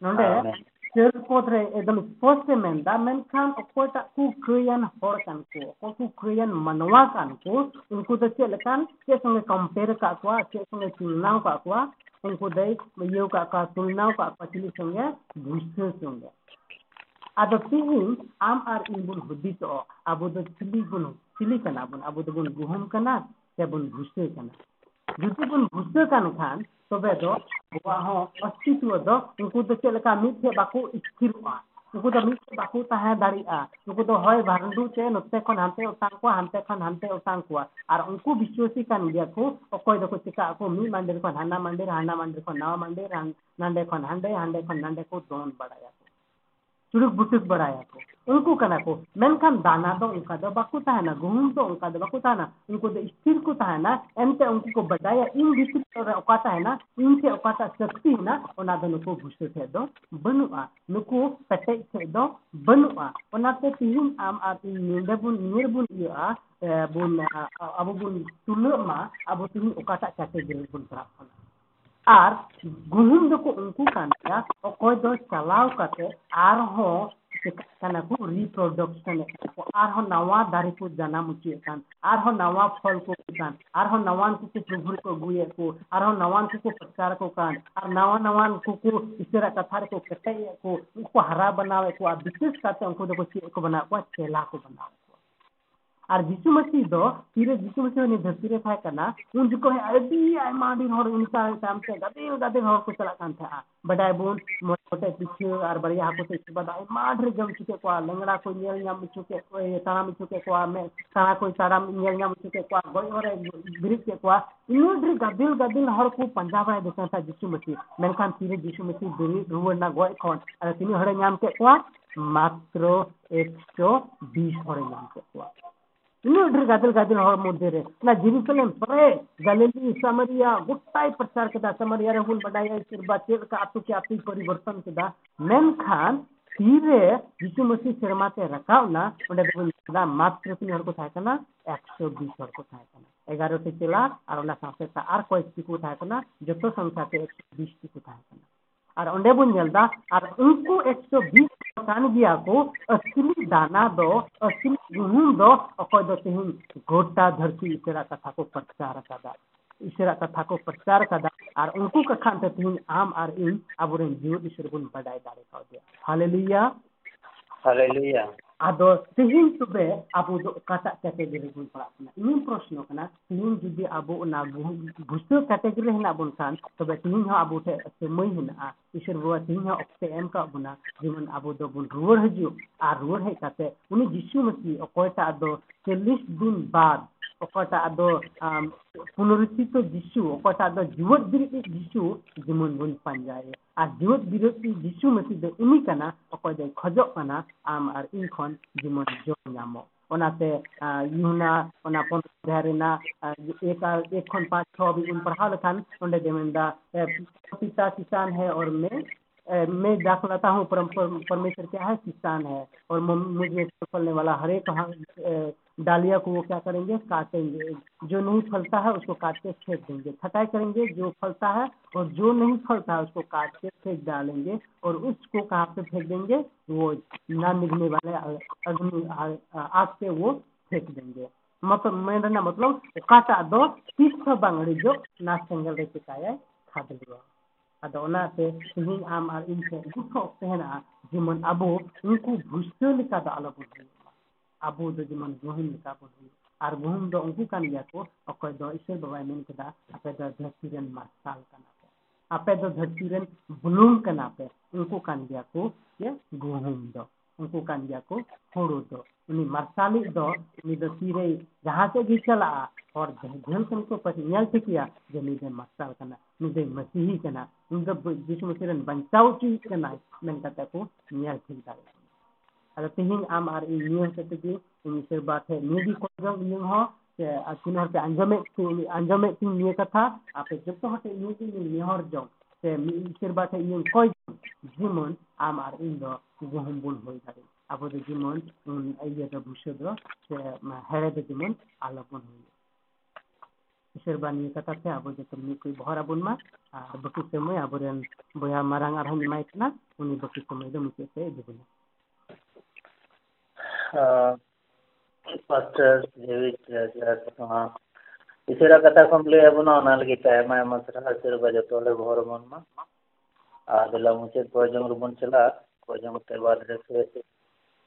नंदे चेत पोत्रे एकदम स्पष्ट है मैं दा मैं खान को ता कु क्रियन हो सन को को कु क्रियन मनवा तो कान को उनको तो चेत लकान के संग कंपेयर का को के संग तुलना का को उनको दे मयो का का तुलना का पतली संग दूसरे संग। ᱟᱫᱚ ᱟᱢ ᱟᱨ ᱤᱧ ᱵᱚᱱ ᱦᱩᱫᱤᱥᱚᱜᱼᱟ ᱟᱵᱚ ᱫᱚ ᱪᱤᱞᱤ ᱵᱚᱱ ᱪᱤᱞᱤ ᱠᱟᱱᱟ ᱵᱚᱱ ᱟᱵᱚ ᱫᱚᱵᱚᱱ ᱜᱩᱦᱩᱢ ᱠᱟᱱᱟ ᱥᱮᱵᱚᱱ ᱵᱷᱩᱥᱟᱹ ᱠᱟᱱᱟ ᱡᱩᱫᱤ ᱵᱚᱱ ᱵᱷᱩᱥᱟᱹ ᱠᱟᱱ ᱠᱷᱟᱱ ᱛᱚᱵᱮ ᱫᱚ ᱟᱵᱚᱣᱟᱜ ᱦᱚᱸ ᱚᱥᱛᱤᱛᱚ ᱫᱚ ᱩᱱᱠᱩ ᱫᱚ ᱪᱮᱫ ᱞᱮᱠᱟ ᱢᱤᱫ ᱴᱷᱮᱡ ᱵᱟᱠᱚ ᱤᱥᱛᱷᱤᱨᱚᱜᱼᱟ ᱩᱱᱠᱩ ᱫᱚ ᱢᱤᱫ ᱴᱷᱮᱡ ᱵᱟᱠᱚ ᱛᱟᱦᱮᱸ ᱫᱟᱲᱮᱭᱟᱜᱼᱟ ᱩᱱᱠᱩ ᱫᱚ ᱦᱚᱭ ᱵᱷᱟᱱᱰᱩ ᱛᱮ ᱱᱚᱛᱮ ᱠᱷᱚᱱ ᱦᱟᱱᱛᱮ ᱚᱴᱟᱝ ᱠᱚᱣᱟ ᱦᱟᱱᱛᱮ ᱠᱷᱚᱱ ᱦᱟᱱᱛᱮ ᱚᱴᱟᱝ ᱠᱚᱣᱟ ᱟᱨ ᱩᱱᱠᱩ ᱵᱤᱥᱣᱟᱹᱥᱤ ᱠᱟᱱ ᱜᱮᱭᱟ ᱠᱚ ᱚᱠᱚᱭ ᱫᱚᱠᱚ ᱪᱤᱠᱟᱹᱜ ᱟᱠᱚ ᱢᱤᱫ ᱢᱟᱸᱰᱮᱨ ᱠᱷᱚᱱ ᱦᱟᱱᱟ ᱢᱟᱸᱰᱮᱨ ᱦᱟᱱᱟ ᱢᱟᱸᱰᱮᱨ ᱠᱷᱚᱱ ᱱᱟᱣᱟ ᱢᱟᱸᱰᱮᱨ ᱱᱟᱰᱮ ᱠᱷᱚᱱ ᱦᱟᱸᱰᱮ ᱦᱟᱸᱰᱮ ᱠᱷᱚᱱ ᱱᱟᱰᱮ ᱠᱚ ᱫᱚᱱ ᱵᱟᱲᱟᱭᱟ duduk बुटुक beraya तो। को उनको कना को मेनखान दाना तो उनका दो बाकू था ना, घूम तो उनका दो बाकू था ना, उनको दो स्थिर को था ना, एम से उनको को बढ़ाया इन दिसित और औकाता है ना इनसे औकाता शक्ति है ना ओना दो नुको भूसे थे दो तो, बनुआ नुको, पटे से दो बनुआ ओना ते तीन आम आती नींदे बुन नीर बुन ये आ बुन अब बुन तुलमा, अब तीन औकाता कैटेगरी बुन प्राप्त होना। ᱟᱨ ᱜᱩᱦᱩᱢ ᱫᱚᱠᱚ ᱩᱱᱠᱩ ᱠᱟᱱ ᱜᱮᱭᱟ ᱚᱠᱚᱭ ᱫᱚ ᱪᱟᱞᱟᱣ ᱠᱟᱛᱮ ᱟᱨᱦᱚᱸ ᱪᱤᱠᱟᱹᱜ ᱠᱟᱱᱟ ᱠᱚ ᱨᱤᱯᱨᱚᱰᱟᱠᱥᱚᱱ ᱠᱚ ᱟᱨᱦᱚᱸ ᱱᱟᱣᱟ ᱫᱟᱨᱮ ᱠᱚ ᱡᱟᱱᱟᱢ ᱦᱚᱪᱚᱭᱮᱫ ᱠᱟᱱ ᱟᱨᱦᱚᱸ ᱱᱟᱣᱟ ᱯᱷᱚᱞ ᱠᱚ ᱠᱟᱱ ᱟᱨᱦᱚᱸ ᱱᱟᱣᱟᱱ ᱠᱚᱠᱚ ᱯᱨᱚᱵᱷᱩ ᱨᱮᱠᱚ ᱟᱹᱜᱩᱭᱮᱫ ᱠᱚ ᱟᱨᱦᱚᱸ ᱱᱟᱣᱟᱱ ᱠᱚᱠᱚ ᱯᱨᱚᱪᱟᱨ ᱟᱠᱚ ᱠᱟᱱ ᱟᱨ ᱱᱟᱣᱟ ᱱᱟᱣᱟᱱ ᱠᱚᱠᱚ ᱤᱥᱟᱹᱨᱟᱜ ᱠᱟᱛᱷᱟ ᱨᱮᱠᱚ ᱠᱮᱴᱮᱡᱮᱫ ᱠᱚ ᱩᱱᱠᱩ ᱦᱟᱨᱟ ᱵᱟᱱᱟᱣᱮᱫ ᱠᱚᱣᱟ ᱵᱤᱥᱮᱥ ᱠᱟᱛᱮ ᱩᱱᱠᱩ ᱫᱚᱠᱚ ᱪᱮᱫ ᱠᱚ ᱵᱮᱱᱟᱣ ᱠᱚᱣᱟ ᱪᱮᱞᱟ ᱠᱚ ᱵᱮᱱᱟᱣ ᱠᱚᱣᱟ और जीशु मसीह दो तीरे जीशु मसीह धरती रे उन जको है अभी आई मांडी हो उनका काम से को बड़ा बोन मोटे पीछे और बड़े हाको से सुबह आई मांड रे जम चुके को लंगड़ा को नेल नाम चुके को ये चुके को के इन रे गदिल को पंजाब देखा जीशु मसीह मैं काम जीशु मसीह दूरी रुवर ना गोई कौन अरे तिनी हड़े नाम के को के को ನೋಡ್ರಿ ಗದಲ್ ಗದಲ್ ಹೊರ ಮುಂದಿರಿ ನಾ ಜಿರಿಸಲೇಮ್ ಬರೇ ಗಲೀಲಿ ಸಮರಿಯ ಗುಟ್ಟಾಯ್ ಪ್ರಚಾರ ಕದ ಸಮರಿಯರ ಹುಲ್ ಬಡಾಯ ಸಿರ್ಬಾ ತಿರ್ ಕಾತು ಕ್ಯಾ ತಿ ಪರಿವರ್ತನ್ ಕದ ಮೆನ್ ಖಾನ್ ತೀರೆ ಯीशु मसीह शर्माते रखाव ना ओंडे दोन दा मात्र तीन हर को थाय कना 120 हर को थाय कना 11 टी चेला और ओना साथे ता आर कोई टिकू थाय कना जतो संख्या के 120 टिकू थाय कना ᱚᱸᱰᱮ ᱵᱚᱱ ᱧᱮᱞ ᱮᱫᱟ ᱟᱨ ᱩᱱᱠᱩ ᱮᱠᱥᱚ ᱵᱤᱥ ᱠᱟᱱ ᱜᱮᱭᱟ ᱠᱚ ᱟᱹᱥᱞᱤ ᱫᱟᱱᱟ ᱫᱚ ᱟᱹᱥᱞᱤ ᱜᱩᱦᱩᱢ ᱫᱚ ᱚᱠᱚᱭ ᱫᱚ ᱛᱮᱦᱮᱧ ᱜᱚᱴᱟ ᱫᱷᱟᱹᱨᱛᱤ ᱤᱥᱟᱹᱨᱟ ᱠᱟᱛᱷᱟ ᱠᱚ ᱯᱨᱚᱪᱟᱨ ᱟᱠᱟᱫᱟ ᱤᱥᱟᱹᱨᱟ ᱠᱟᱛᱷᱟ ᱠᱚ ᱯᱨᱚᱪᱟᱨ ᱟᱠᱟᱫᱟ ᱟᱨ ᱩᱱᱠᱩ ᱠᱟᱠᱷᱟᱱ ᱛᱮ ᱛᱮᱦᱮᱧ ᱟᱢ ᱟᱨ ᱤᱧ ᱟᱵᱚᱨᱮᱱ ᱡᱤᱣᱮᱫ ᱤᱥᱟᱹᱨᱟ ᱵᱚᱱ ᱵᱟᱰᱟᱭ ᱫᱟᱲᱮ ᱠᱟᱣᱫᱮᱭᱟ ᱦᱟᱞᱮᱞᱩᱭᱟ ᱦᱟᱞᱮᱞᱩᱭᱟ ᱟᱫᱚ ᱛᱮᱦᱮᱧ ᱛᱚᱵᱮ ᱟᱵᱚ ᱫᱚ ᱚᱠᱟᱴᱟᱜ ᱠᱮᱴᱮᱜᱚᱨᱤ ᱵᱚᱱ ᱯᱟᱲᱟᱜ ᱠᱟᱱᱟ ᱤᱧ ᱯᱨᱚᱥᱱᱚ ᱠᱟᱱᱟ ᱛᱮᱦᱮᱧ ᱡᱩᱫᱤ ᱟᱵᱚ ᱚᱱᱟ ᱵᱷᱩᱥᱟᱹ ᱠᱮᱴᱮᱜᱚᱨᱤ ᱦᱮᱱᱟᱜ ᱵᱚᱱ ᱠᱷᱟᱱ ᱛᱚᱵᱮ ᱛᱮᱦᱮᱧ ᱦᱚᱸ ᱟᱵᱚ ᱴᱷᱮᱱ ᱥᱚᱢᱚᱭ ᱦᱮᱱᱟᱜᱼᱟ ᱤᱥᱚᱨ ᱵᱟᱵᱟ ᱛᱮᱦᱮᱧ ᱦᱚᱸ ᱚᱠᱛᱮ ᱮᱢ ᱠᱟᱜ ᱵᱚᱱᱟ ᱡᱮᱢᱚᱱ ᱟᱵᱚ ᱫᱚᱵᱚᱱ ᱨᱩᱣᱟᱹᱲ ᱦᱤᱡᱩᱜ ᱟᱨ ᱨᱩᱣᱟᱹᱲ ᱦᱮᱡ ᱠᱟᱛᱮ ᱩᱱᱤ ᱡᱤᱥᱩ ᱢᱟᱹᱥᱤ ᱚᱠᱚᱭᱴᱟᱜ ᱫᱚ ᱪᱚᱞᱞᱤᱥ ᱫᱤᱱ ᱵᱟᱫ ᱚᱠᱚᱭᱴᱟᱜ ᱫᱚ ᱯᱩᱱᱚᱨᱩᱪᱤᱛᱚ ᱡᱤᱥᱩ ᱚᱠᱚᱭᱴᱟᱜ ᱫᱚ ᱡᱤᱣᱮᱫ ᱵᱤᱨᱤᱫ ᱡᱤᱥᱩ ᱡᱮᱢᱚᱱ ᱵᱚᱱ ᱯᱟᱸᱡᱟᱭᱮ ᱟᱨ ᱡᱤᱣᱮᱫ ᱵᱤᱨᱤᱫ ᱡᱤᱥᱩ ᱢᱟᱹᱥᱤ ᱫᱚ ᱩᱱᱤ ᱠᱟᱱᱟ ᱚᱠᱚᱭ ᱫᱚᱭ ᱠᱷᱚᱡᱚᱜ ᱠᱟᱱᱟ ᱟᱢ ᱟᱨ ᱤᱧ ᱠᱷᱚᱱ ᱡᱮᱢᱚᱱ ᱡᱚᱢ ᱧᱟᱢᱚᱜ ᱚᱱᱟᱛᱮ ᱤᱭᱩᱱᱟ ᱚᱱᱟ ᱯᱚᱱᱚᱛ ᱨᱮᱱᱟᱜ एक एक खन पाँच छः अभी उन पढ़ा लखान उन्हें देवेंदा पिता किसान है और मैं मैं दाखलाता हूँ परमेश्वर क्या है किसान है और मुझे फलने वाला हरेक डालिया को वो क्या करेंगे काटेंगे जो नहीं फलता है उसको काट के फेंक देंगे छटाई करेंगे जो फलता है और जो नहीं फलता है उसको काट के फेंक डालेंगे और उसको कहाँ पे फेंक देंगे वो ना निकलने वाले अग्नि आग से वो फेंक देंगे मतलब मेरा मतलब काटा दो तीर्थ बांगड़ी जो ना सेंगल रे चिकाया खाद लिया ᱟᱫᱚ ᱚᱱᱟᱛᱮ ᱛᱮᱦᱮᱧ ᱟᱢ ᱟᱨ ᱤᱧ ᱴᱷᱮᱱ ᱫᱩᱠᱷ ᱚᱠᱛᱚ ᱦᱮᱱᱟᱜᱼᱟ ᱡᱮᱢᱚᱱ ᱟᱵᱚ ᱩᱱᱠᱩ ᱵᱷᱩᱥᱟᱹ ᱞᱮᱠᱟ ᱫᱚ ᱟᱞᱚᱵᱚᱱ ᱦᱩᱭᱩᱜᱼᱟ ᱟᱵᱚ ᱫᱚ ᱡᱮᱢᱚᱱ ᱜᱩᱦᱩᱢ ᱞᱮᱠᱟ ᱵᱚᱱ ᱦᱩᱭᱩᱜ ᱟᱨ ᱜᱩᱦᱩᱢ ᱫᱚ ᱩᱱᱠᱩ ᱠᱟᱱ ᱜᱮᱭᱟ ᱠᱚ ᱚᱠᱚᱭ ᱫᱚ ᱤᱥᱟᱹᱭ ᱵᱟᱵᱟᱭ ᱢᱮᱱ ᱠᱮᱫᱟ ᱟᱯᱮ ᱫᱚ ᱫᱷᱟᱹᱨᱛᱤ ᱨᱮᱱ ᱢᱟᱨᱥᱟᱞ ᱠᱟᱱᱟ ᱯᱮ ᱟᱯᱮ ᱫᱚ ᱫᱷᱟᱹᱨᱛᱤ ᱨᱮᱱ ᱵᱩᱞᱩᱝ ᱠᱟᱱᱟ ᱯᱮ ᱩᱱᱠᱩ ᱠᱟᱱ ᱜᱮᱭᱟ ᱠᱚ ᱡᱮ ᱜᱩᱦᱩᱢ ᱫᱚ ᱩᱱᱠᱩ ᱠᱟᱱ ᱜᱮᱭᱟ ᱠᱚ ᱦᱩᱲᱩ ᱫᱚ ᱩᱱᱤ ᱢᱟᱨᱥᱟᱞᱤᱡ ᱫᱚ ᱩᱱᱤ ᱫᱚ ᱛᱤᱨᱮ ᱡᱟᱦᱟᱸ ᱥᱮᱫ ᱜᱮᱭ ᱪᱟᱞᱟᱜᱼᱟ ᱦᱚᱲ ᱡᱷᱟᱹᱞ ᱠᱷᱚᱱ ᱠᱚ ᱧᱮᱞ ᱴᱷᱤᱠᱮᱭᱟ ᱡᱮ ᱱᱩᱭ ᱫᱚᱭ ᱢᱟᱨᱥᱟᱞ ᱠᱟᱱᱟ ᱱᱩᱭ ᱫᱚᱭ ᱢᱟᱹᱥᱤᱦᱤ ᱠᱟᱱᱟ ᱱᱩᱭ ᱫᱚ ᱡᱤᱥᱩ ᱢᱟᱹᱥᱤ ᱨᱮᱱ ᱵᱟᱧᱪᱟᱣ ᱦᱚᱪᱚᱭᱤᱡ ᱠᱟᱱᱟᱭ ᱢᱮᱱ ᱠᱟᱛᱮ ᱠᱚ ᱧᱮᱞ ᱴᱷᱤᱠ ᱫᱟᱲᱮᱭᱟᱜᱼᱟ ᱛᱮᱦᱮᱧ ᱟᱢ ᱟᱨ ᱤᱧ ᱱᱤᱭᱟᱹ ᱦᱚᱛᱮᱡ ᱛᱮᱜᱮ ᱤᱧ ᱥᱮᱨᱵᱟ ᱱᱤᱭᱟᱹ ᱜᱮ ᱠᱷᱚᱡᱚᱜ ᱤᱧ ᱦᱚᱸ ᱥᱮ ᱟᱹᱠᱤᱱ ᱯᱮ ᱟᱸᱡᱚᱢᱮᱫ ᱛᱤᱧ ᱟᱸᱡᱚᱢᱮᱫ ᱛᱤᱧ ᱱᱤᱭᱟᱹ ᱠᱟᱛᱷᱟ ᱟᱯᱮ ᱡᱚᱛᱚ ᱦᱚᱲ ᱴᱷᱮᱡ ᱱᱤᱭᱟᱹᱜᱮ ᱤᱧ ᱱᱮᱦᱚᱨ ᱡᱚᱝ ᱥᱮ ᱥᱮᱨᱵᱟ ᱴᱷᱮᱡ ᱤᱧ ᱠᱚᱭ ᱡᱮᱢᱚᱱ ᱟᱢ ᱟᱨ ᱤᱧ ᱫᱚ ᱜᱩᱦᱩᱢ ᱵᱚᱱ ᱦᱩᱭ ᱫᱟᱲᱮᱭᱟᱜ ᱟᱵᱚ ᱫᱚ ᱡᱮᱢᱚᱱ ᱤᱭᱟᱹ ᱫᱚ ᱵᱩᱥᱟᱹ ᱫᱚ ᱥᱮ ᱦᱮᱲᱮ ᱜᱮ ᱡᱮᱢᱚᱱ ᱟᱞᱚᱵᱚᱱ ᱦᱩᱭᱩᱜ ᱥᱮᱨᱵᱟ ᱱᱤᱭᱟᱹ ᱠᱟᱛᱷᱟ ᱛᱮ ᱟᱵᱚ ᱡᱚᱛᱚ ᱱᱤᱭᱟᱹ ᱠᱚ ᱵᱚᱦᱚᱨ ᱟᱵᱚᱱ ᱢᱟ ᱟᱨ ᱵᱟᱹᱠᱤ ᱥᱚᱢᱚᱭ ᱟᱵᱚᱨᱮᱱ ᱵᱚᱭᱦᱟ ᱢᱟᱨᱟᱝ ᱟᱨᱦᱚᱸᱧ ᱮᱢᱟᱭ ᱠᱟᱱᱟ ᱩᱱᱤ ᱵᱟᱹᱠᱤ ᱥᱚᱢᱚᱭ ᱫᱚ ᱢᱩᱪᱟᱹᱫ ᱥᱮᱫ ᱤᱫᱤ ᱵᱚᱱᱟ पास्टर जेवित ᱤᱥᱟᱹᱨᱟ ᱠᱟᱛᱷᱟ ᱠᱚᱢ ᱞᱟᱹᱭ ᱟᱵᱚᱱᱟ ᱚᱱᱟ ᱞᱟᱹᱜᱤᱫ ᱛᱮ ᱟᱭᱢᱟ ᱟᱭᱢᱟ ᱥᱟᱨᱦᱟᱣ ᱥᱮᱨᱵᱟ ᱡᱚᱛᱚ ᱦᱚᱲ ᱵᱚᱦᱚᱨ ᱟᱵᱚᱱ ᱢᱟ ᱟᱨ ᱫᱮᱞᱟ ᱢᱩᱪᱟᱹᱫ ᱯᱚᱨᱡᱚᱢ ᱨᱮᱵᱚᱱ ᱪᱟᱞᱟᱜᱼᱟ ᱯᱚᱨᱡᱚᱢ ᱛᱮ ᱵᱟᱫ ᱨᱮ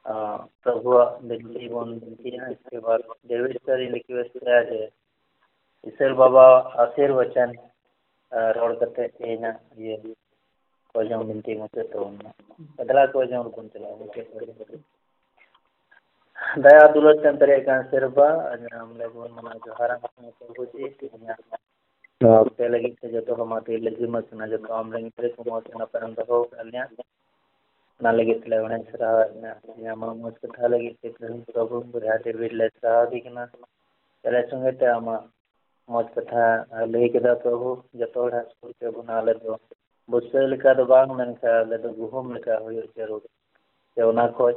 प्रभुआ बिजली बन दिया इसके बाद डेविड सर रिक्वेस्ट किया जे ईश्वर बाबा आशीर्वचन रोड करते तेना ये कोजम बिनती मुझे तो बदला कोजम रुकन चला मुझे दया दुलत चंद्रे का सिरबा हम लोग मना जो हरा प्रभु जी तो लगी से जो तो हम आते लगी मत ना जो काम लगी तेरे को मौत ना परम तो हो कल्याण ᱚᱱᱟ ᱞᱟᱹᱜᱤᱫ ᱛᱮᱞᱮ ᱚᱱᱟᱧ ᱥᱟᱨᱦᱟᱣᱮᱫ ᱢᱮᱭᱟ ᱟᱢᱟᱜ ᱢᱚᱡᱽ ᱠᱟᱛᱷᱟ ᱞᱟᱹᱜᱤᱫ ᱛᱮ ᱯᱨᱚᱵᱷᱩ ᱵᱚᱭᱦᱟ ᱰᱮᱵᱤᱰ ᱞᱮ ᱥᱟᱨᱦᱟᱣᱮ ᱠᱟᱱᱟ ᱟᱞᱮ ᱥᱚᱸᱜᱮ ᱛᱮ ᱟᱢᱟᱜ ᱢᱚᱡᱽ ᱠᱟᱛᱷᱟ ᱞᱟᱹᱭ ᱠᱮᱫᱟ ᱯᱨᱚᱵᱷᱩ ᱡᱚᱛᱚ ᱦᱚᱲ ᱥᱩᱨ ᱛᱮ ᱵᱚᱱᱟ ᱟᱞᱮ ᱫᱚ ᱵᱩᱥᱟᱹ ᱞᱮᱠᱟ ᱫᱚ ᱵᱟᱝ ᱢᱮᱱᱠᱷᱟᱱ ᱟᱞᱮ ᱫᱚ ᱜᱩᱦᱩᱢ ᱞᱮᱠᱟ ᱦᱩᱭᱩᱜ ᱡᱟᱹᱨᱩᱲ ᱥᱮ ᱚᱱᱟ ᱠᱷᱚᱡ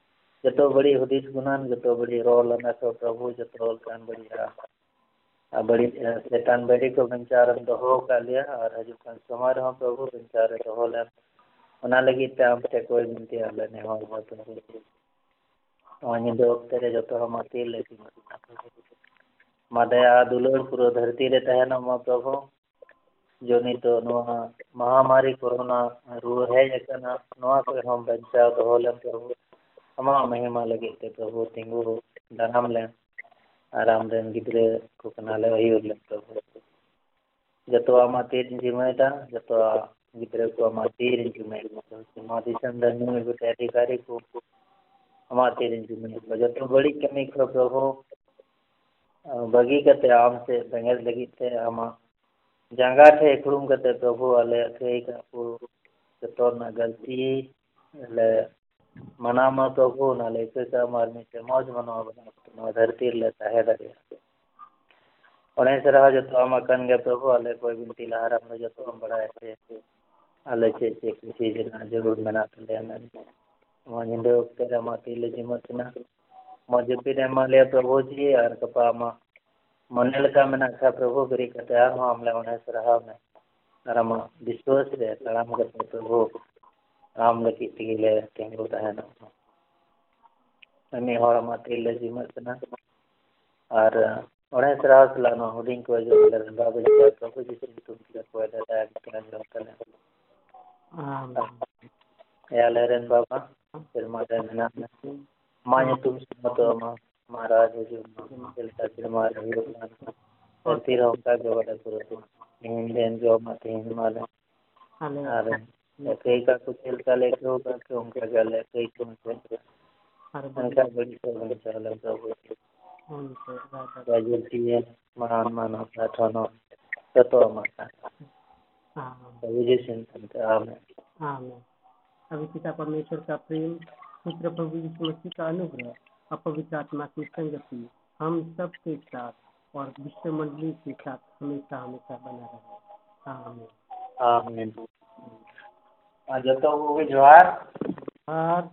ᱡᱚᱛᱚ ᱵᱟᱹᱲᱤᱡ ᱦᱩᱫᱤᱥ ᱜᱩᱱᱟᱱ ᱡᱚᱛᱚ ᱵᱟᱹᱲᱤᱡ ᱨᱚᱲ ᱞᱟᱸᱫᱟ ᱠᱚ ᱯᱨᱚᱵᱷᱩ ᱡᱚᱛᱚ ᱞᱮᱠᱟᱱ ᱵᱟᱹᱲᱤᱡᱟᱜ ᱟᱨ ᱵᱟᱹᱲᱤᱡ ᱪᱮᱛᱟᱱ ᱵᱟᱹᱲᱤ ᱠᱚ ᱵᱟᱧᱪᱟᱣ ᱨᱮᱢ ᱫᱚᱦᱚ ᱟᱠᱟᱫ ᱞᱮᱭᱟ ᱟᱨ ᱦᱤᱡᱩᱜ ᱠᱟᱱ ᱥᱚᱢᱚᱭ ᱨᱮᱦᱚᱸ ᱯᱨᱚᱵᱷᱩ ᱵᱟᱧᱪᱟᱣ ᱨᱮ ᱫᱚᱦᱚ ᱞᱮᱢ ᱚᱱᱟ ᱞᱟᱹᱜᱤᱫ ᱛᱮ ᱟᱢ ᱴᱷᱮᱱ ᱠᱚᱭ ᱵᱤᱱᱛᱤ ᱟᱞᱮ ᱱᱮᱦᱚᱨ ᱯᱨᱚᱵᱷᱩ ᱱᱚᱣᱟ ᱧᱤᱫᱟᱹ ᱚᱠᱛᱮ ᱨᱮ ᱡᱚᱛᱚ ᱦᱚᱲ ᱢᱟ ᱛᱤ ᱞᱮ ᱢᱟ ᱫᱟᱭᱟ ᱫᱩᱞᱟᱹᱲ ᱯᱩᱨᱟᱹ ᱫᱷᱟᱹᱨᱛᱤ ᱨᱮ ᱛᱟᱦᱮᱱᱚᱜ ᱢᱟ ᱯᱨᱚᱵᱷᱩ जो ᱱᱤᱛᱚᱜ ᱱᱚᱣᱟ ᱢᱚᱦᱟᱢᱟᱨᱤ ᱠᱳᱨᱳᱱᱟ ᱨᱩᱣᱟᱹ ᱦᱮᱡ ᱟᱠᱟᱱᱟ ᱱᱚᱣᱟ ᱠᱷᱚᱱ ᱦᱚᱸ ᱵᱟᱧᱪᱟᱣ ᱫᱚᱦᱚ ᱞᱮᱢ ᱯᱨᱚᱵᱷᱩ समा महिमा लगे, ते प्रभु तिंगो हो धराम ले। आराम रेन गिद्र को कनाले वही उल्ले प्रभु। जतवा मा तेर जिमेटा जतवा गिद्र को मा तेर जिमे मा दिशन दनु में बे अधिकारी को हमा तेर जिमे जत बड़ी कमी को प्रभु। बगी कते आम से बंगल लगी ते हमा जंगा थे खुरुम कते प्रभु अले अखे का को जतो ना गलती, ले मना ꯍꯣꯅ ꯂꯩꯕꯗꯨꯗ मौज मनवा धरती उन्हें से जो तो हम अकन गए प्रभु अले कोई बिनती लहर हमने जो तो हम बड़ा ऐसे अले छे छे किसी जना ज़रूर मना तो ले हमें वहाँ जिंदे उगते रमाती ले मत ना। मौज भी ने माले प्रभु जी और कपा मा। मन लगा ना अच्छा प्रभु करी कते हम हमले उन्हें से रहा मैं रमा विश्वास रे सलाम करते प्रभु। ᱟᱢᱟᱜ ᱵᱤᱥᱣᱟᱹᱥ ᱨᱮ ᱛᱟᱲᱟᱢ ᱠᱟᱛᱮ ᱯᱨᱚᱵᱷᱩ ᱟᱢ ᱞᱟᱹᱜᱤᱫ ᱛᱮᱜᱮ ᱞᱮ ᱛᱤᱸᱜᱩ ᱛᱟᱦᱮᱱᱟ ᱢᱤᱫ ᱦᱚᱲ ᱟᱢᱟᱜ ᱛᱤ ᱨᱮᱞᱮ ᱡᱤᱢᱢᱟᱹᱜ ᱠᱟᱱᱟ ᱟᱨ ᱚᱱᱮ ᱥᱟᱨᱦᱟᱣ ᱥᱟᱞᱟᱜ ᱱᱚᱣᱟ ᱦᱩᱰᱤᱧ ᱠᱚ ᱦᱤᱡᱩᱜ ᱠᱟᱱᱟ ᱵᱟᱵᱩ ᱯᱨᱚᱵᱷᱩ ᱡᱤᱥᱩ ᱧᱩᱛᱩᱢ ᱛᱮᱞᱮ ᱠᱚᱭ ᱫᱟ ᱫᱟᱭᱟ ᱠᱟᱛᱮ ᱟᱸᱡᱚᱢ ᱛᱟᱞᱮ ᱮ ᱟᱞᱮ ᱨᱮᱱ ᱵᱟᱵᱟ ᱥᱮᱨᱢᱟ ᱨᱮ ᱢᱮᱱᱟᱜ ᱢᱮ ᱟᱢᱟᱜ ᱧᱩᱛᱩᱢ ᱥᱩᱢᱟᱹᱛᱚᱜ ᱢᱟ ᱟᱢᱟᱜ ᱨᱟᱡᱽ ᱦᱤᱡᱩᱜ ᱢᱟ ᱪᱮᱫ ᱞᱮᱠᱟ ᱥᱮᱨᱢᱟ ᱨᱮ ᱦᱩᱭᱩᱜ ᱠᱟᱱ ᱫᱷᱟᱹᱨᱛᱤ ᱨᱮ ᱚᱱᱠᱟ ᱜᱮ ᱵᱟᱞᱮ ᱯᱩᱨᱟᱹᱣ ᱛᱮᱦᱮᱧ ᱫᱤᱱ ᱡᱚᱢᱟᱜ ᱛᱮᱦᱮᱧ ᱮᱢᱟᱞᱮ ᱟᱨ लकड़ी का तो हाँ, हाँ। का लेके होगा कि क्या महान तत्व माता विजय अभी पिता परमेश्वर का प्रेम पुत्र प्रभु यीशु मसीह का अनुग्रह अपवित्र आत्मा की संगति हम सब के साथ और विश्व मंडली के साथ हमेशा हमेशा बना रहे। आमीन। ᱡᱚᱛᱚ ᱠᱚᱜᱮ ᱡᱚᱦᱟᱨ ᱟᱨ